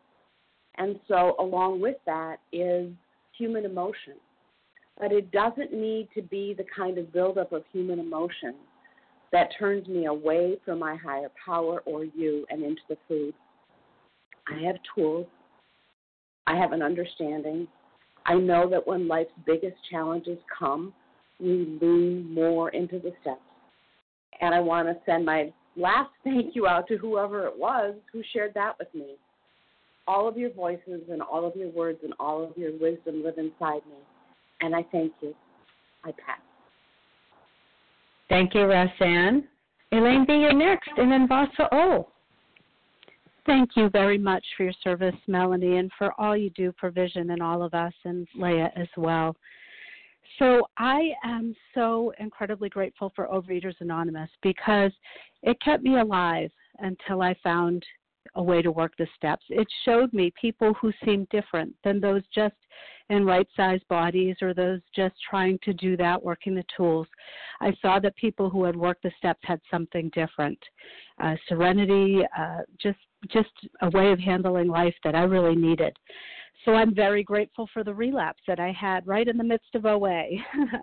and so along with that is human emotion. But it doesn't need to be the kind of buildup of human emotion that turns me away from my higher power or you and into the food. I have tools. I have an understanding. I know that when life's biggest challenges come, we lean more into the steps. And I want to send my last thank you out to whoever it was who shared that with me. All of your voices and all of your words and all of your wisdom live inside me. And I thank you. I pass. Thank you, Roseanne. Elaine B, you're next, and then Vasa O. Thank you very much for your service, Melanie, and for all you do for Vision and all of us, and Leah as well. So I am so incredibly grateful for Overeaters Anonymous because it kept me alive until I found a way to work the steps. It showed me people who seemed different than those just in right sized bodies or those just trying to do that, working the tools. I saw that people who had worked the steps had something different uh, serenity, uh, just just a way of handling life that I really needed. So I'm very grateful for the relapse that I had right in the midst of OA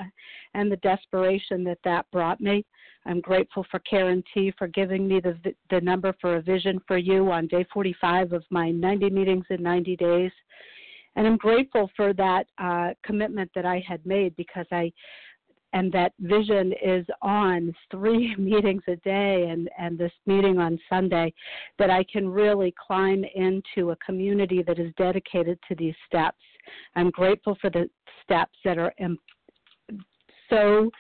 and the desperation that that brought me. I'm grateful for Karen T for giving me the the number for a vision for you on day 45 of my 90 meetings in 90 days. And I'm grateful for that uh, commitment that I had made because I and that vision is on three meetings a day and, and this meeting on Sunday, that I can really climb into a community that is dedicated to these steps. I'm grateful for the steps that are so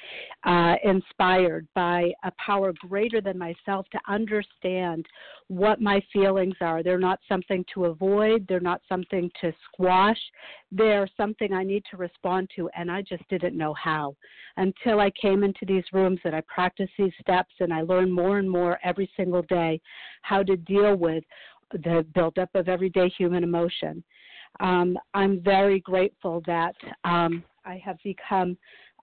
uh, inspired by a power greater than myself to understand what my feelings are. They're not something to avoid, they're not something to squash, they're something I need to respond to, and I just didn't know how until I came into these rooms and I practiced these steps and I learned more and more every single day how to deal with the buildup of everyday human emotion. Um, I'm very grateful that um, I have become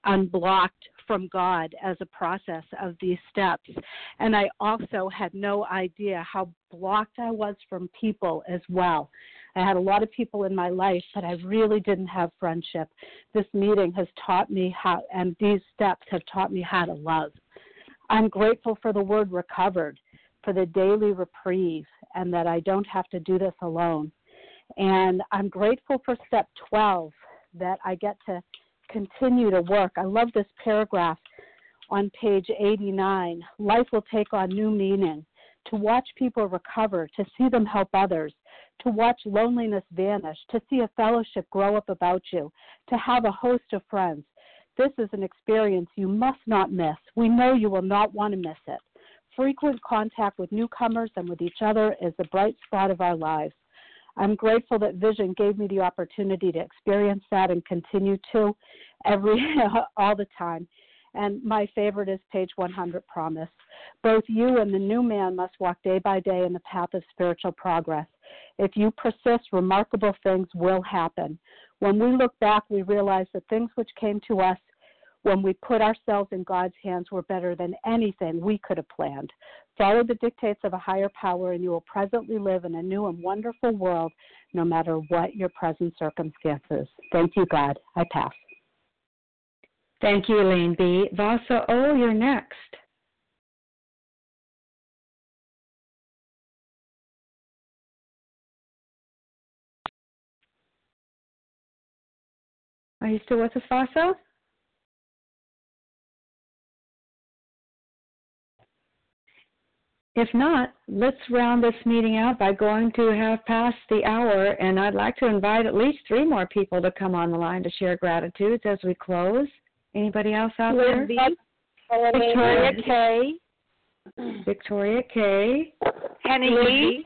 unblocked from God as a process of these steps. And I also had no idea how blocked I was from people as well. I had a lot of people in my life, but I really didn't have friendship. This meeting has taught me how, and these steps have taught me how to love. I'm grateful for the word recovered, for the daily reprieve, and that I don't have to do this alone. And I'm grateful for step 12 that I get to continue to work. I love this paragraph on page 89. Life will take on new meaning. To watch people recover, to see them help others, to watch loneliness vanish, to see a fellowship grow up about you, to have a host of friends. This is an experience you must not miss. We know you will not want to miss it. Frequent contact with newcomers and with each other is the bright spot of our lives. I'm grateful that Vision gave me the opportunity to experience that and continue to every all the time. And my favorite is page 100 promise. Both you and the new man must walk day by day in the path of spiritual progress. If you persist, remarkable things will happen. When we look back, we realize that things which came to us when we put ourselves in God's hands we're better than anything we could have planned. Follow the dictates of a higher power, and you will presently live in a new and wonderful world, no matter what your present circumstances. Thank you, God. I pass. Thank you, Elaine B. Vasa O, you're next. Are you still with us, Vasa? If not, let's round this meeting out by going to have past the hour, and I'd like to invite at least three more people to come on the line to share gratitudes as we close. Anybody else out there? Victoria K. Victoria K. Penny E.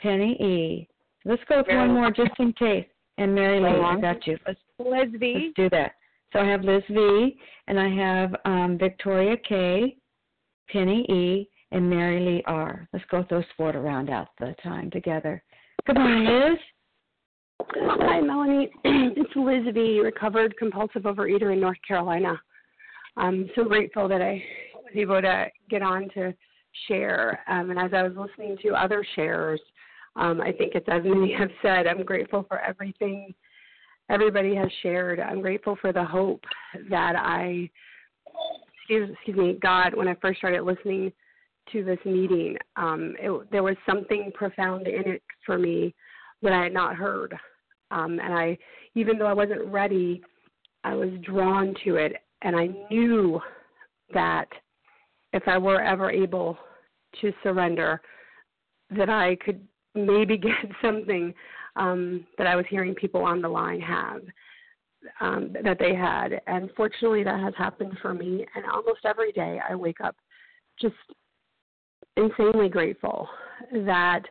Penny E. Let's go with one more just in case. And Mary Lee, I got you. Let's, Liz V. let's do that. So I have Liz V. and I have um, Victoria K. Penny E. and Mary Lee R. Let's go with those four to round out the time together. Good morning, Liz. Hi, Melanie. it's Liz recovered compulsive overeater in North Carolina. I'm so grateful that I was able to get on to share. Um, and as I was listening to other sharers, um, I think it's as many have said, I'm grateful for everything everybody has shared. I'm grateful for the hope that I, excuse, excuse me, God, when I first started listening to this meeting, um, it, there was something profound in it for me that I had not heard. Um, and I, even though I wasn't ready, I was drawn to it, and I knew that if I were ever able to surrender, that I could maybe get something um, that I was hearing people on the line have um, that they had. And fortunately, that has happened for me. And almost every day, I wake up just insanely grateful that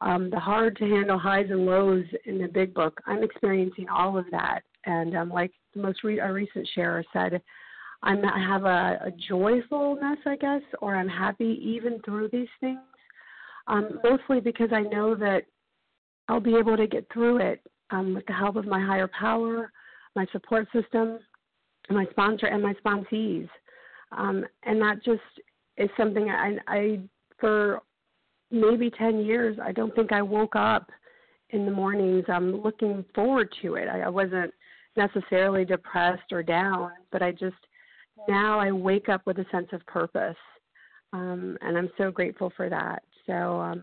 um, the hard to handle highs and lows in the big book, I'm experiencing all of that. And um, like the most re- a recent sharer said, I'm I have a, a joyfulness, I guess, or I'm happy even through these things. Um, mostly because I know that I'll be able to get through it um, with the help of my higher power, my support system, my sponsor, and my sponsees. Um, and that just is something I, I, for maybe 10 years, I don't think I woke up in the mornings um, looking forward to it. I, I wasn't necessarily depressed or down, but I just, now I wake up with a sense of purpose. Um, and I'm so grateful for that. So um,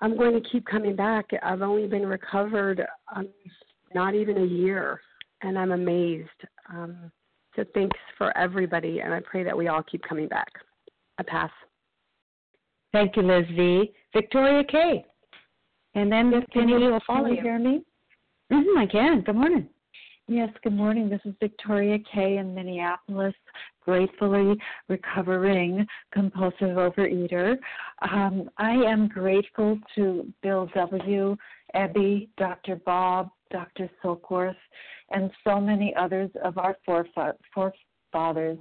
I'm going to keep coming back. I've only been recovered um, not even a year, and I'm amazed. Um, so thanks for everybody, and I pray that we all keep coming back. I pass. Thank you, Liz V. Victoria K. And then yes, Penny you, will follow can you hear me? Mm-hmm, I can. Good morning. Yes, good morning. This is Victoria K. in Minneapolis, gratefully recovering compulsive overeater. Um, I am grateful to Bill W., Ebby, Dr. Bob, Dr. Silkworth, and so many others of our forefathers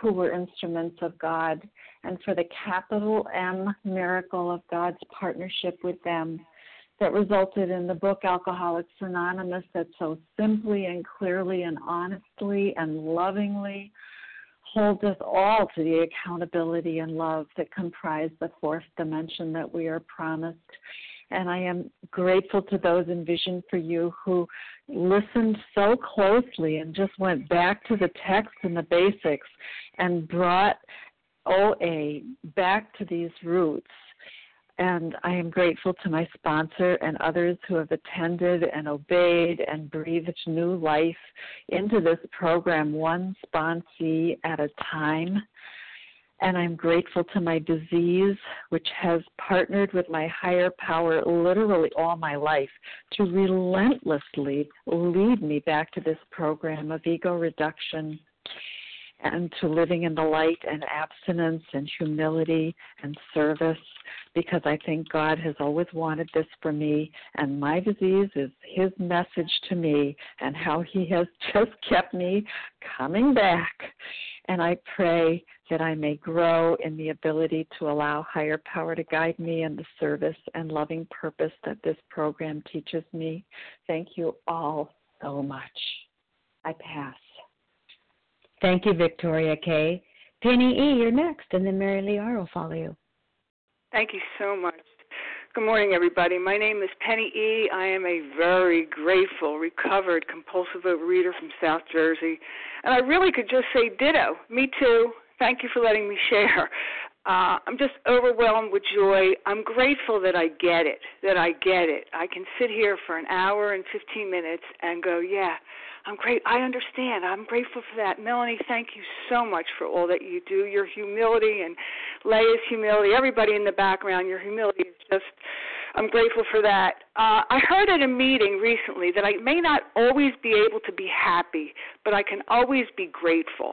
who were instruments of God, and for the capital M miracle of God's partnership with them that resulted in the book Alcoholics Anonymous that so simply and clearly and honestly and lovingly holds us all to the accountability and love that comprise the fourth dimension that we are promised. And I am grateful to those in Vision for You who listened so closely and just went back to the text and the basics and brought OA back to these roots and I am grateful to my sponsor and others who have attended and obeyed and breathed new life into this program, one sponsee at a time. And I'm grateful to my disease, which has partnered with my higher power literally all my life to relentlessly lead me back to this program of ego reduction and to living in the light and abstinence and humility and service because I think God has always wanted this for me and my disease is his message to me and how he has just kept me coming back and I pray that I may grow in the ability to allow higher power to guide me in the service and loving purpose that this program teaches me. Thank you all so much. I pass. Thank you, Victoria K. Penny E., you're next, and then Mary Lee R. will follow you. Thank you so much. Good morning, everybody. My name is Penny E. I am a very grateful, recovered compulsive overeater from South Jersey. And I really could just say ditto. Me too. Thank you for letting me share. Uh, I'm just overwhelmed with joy. I'm grateful that I get it, that I get it. I can sit here for an hour and 15 minutes and go, yeah, I'm great. I understand. I'm grateful for that. Melanie, thank you so much for all that you do. Your humility and Leah's humility, everybody in the background, your humility is just, I'm grateful for that. Uh, I heard at a meeting recently that I may not always be able to be happy, but I can always be grateful.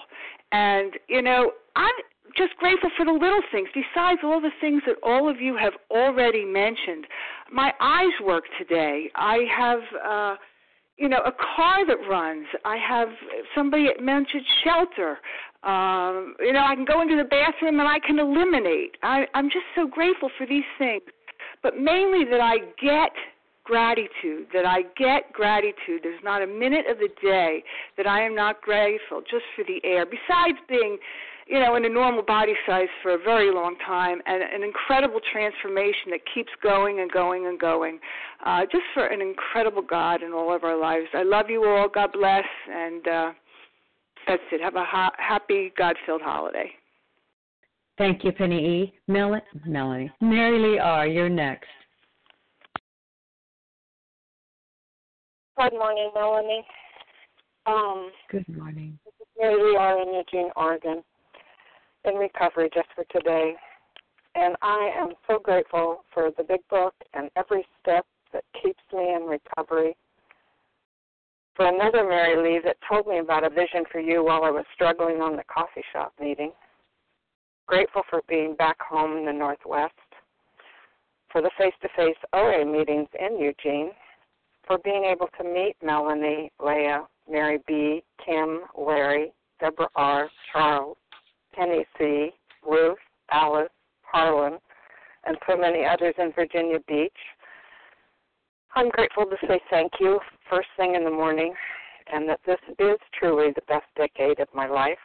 And, you know, I'm just grateful for the little things, besides all the things that all of you have already mentioned. My eyes work today. I have, uh, you know, a car that runs. I have somebody mentioned shelter. Um, you know, I can go into the bathroom and I can eliminate. I, I'm just so grateful for these things, but mainly that I get gratitude, that I get gratitude. There's not a minute of the day that I am not grateful just for the air. Besides being you know, in a normal body size for a very long time, and an incredible transformation that keeps going and going and going. Uh, just for an incredible God in all of our lives. I love you all. God bless, and uh, that's it. Have a ha- happy, God-filled holiday. Thank you, Penny E. Mel- Melanie. Mary Lee R., you're next. Good morning, Melanie. Um, Good morning. Mary Lee R. in Eugene, Oregon in recovery just for today. And I am so grateful for the big book and every step that keeps me in recovery. For another Mary Lee that told me about a vision for you while I was struggling on the coffee shop meeting. Grateful for being back home in the Northwest. For the face to face OA meetings in Eugene. For being able to meet Melanie, Leah, Mary B., Kim, Larry, Deborah R., Charles, Penny C., Ruth, Alice, Harlan, and so many others in Virginia Beach. I'm grateful to say thank you first thing in the morning and that this is truly the best decade of my life.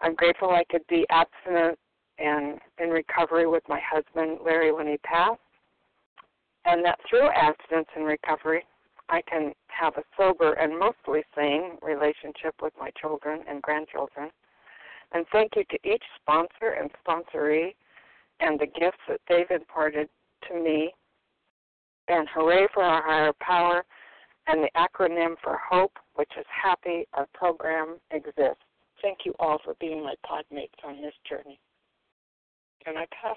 I'm grateful I could be abstinent and in recovery with my husband, Larry, when he passed, and that through abstinence and recovery, I can have a sober and mostly sane relationship with my children and grandchildren. And thank you to each sponsor and sponsoree and the gifts that they've imparted to me. And hooray for our higher power and the acronym for HOPE, which is Happy Our Program Exists. Thank you all for being my podmates on this journey. Can I pass?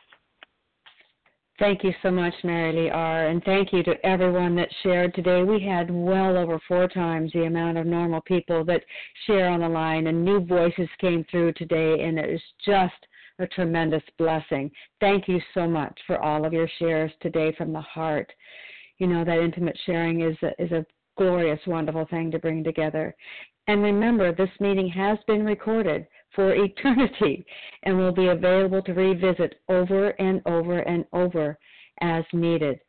Thank you so much, Mary Lee R. And thank you to everyone that shared today. We had well over four times the amount of normal people that share on the line, and new voices came through today, and it is just a tremendous blessing. Thank you so much for all of your shares today from the heart. You know, that intimate sharing is a, is a glorious, wonderful thing to bring together. And remember, this meeting has been recorded for eternity and will be available to revisit over and over and over as needed.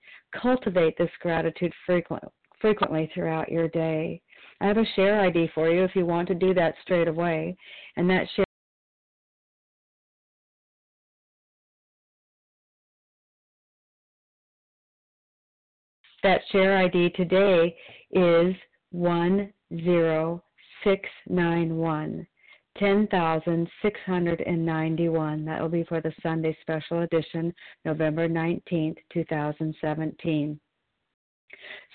Cultivate this gratitude frequent, frequently throughout your day. I have a share ID for you if you want to do that straight away, and that share that share ID today is 10691. 10,691. That will be for the Sunday special edition, November 19th, 2017.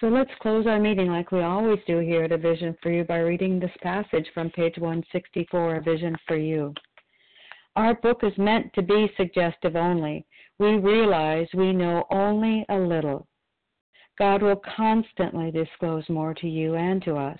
So let's close our meeting like we always do here at A Vision for You by reading this passage from page 164, A Vision for You. Our book is meant to be suggestive only. We realize we know only a little. God will constantly disclose more to you and to us.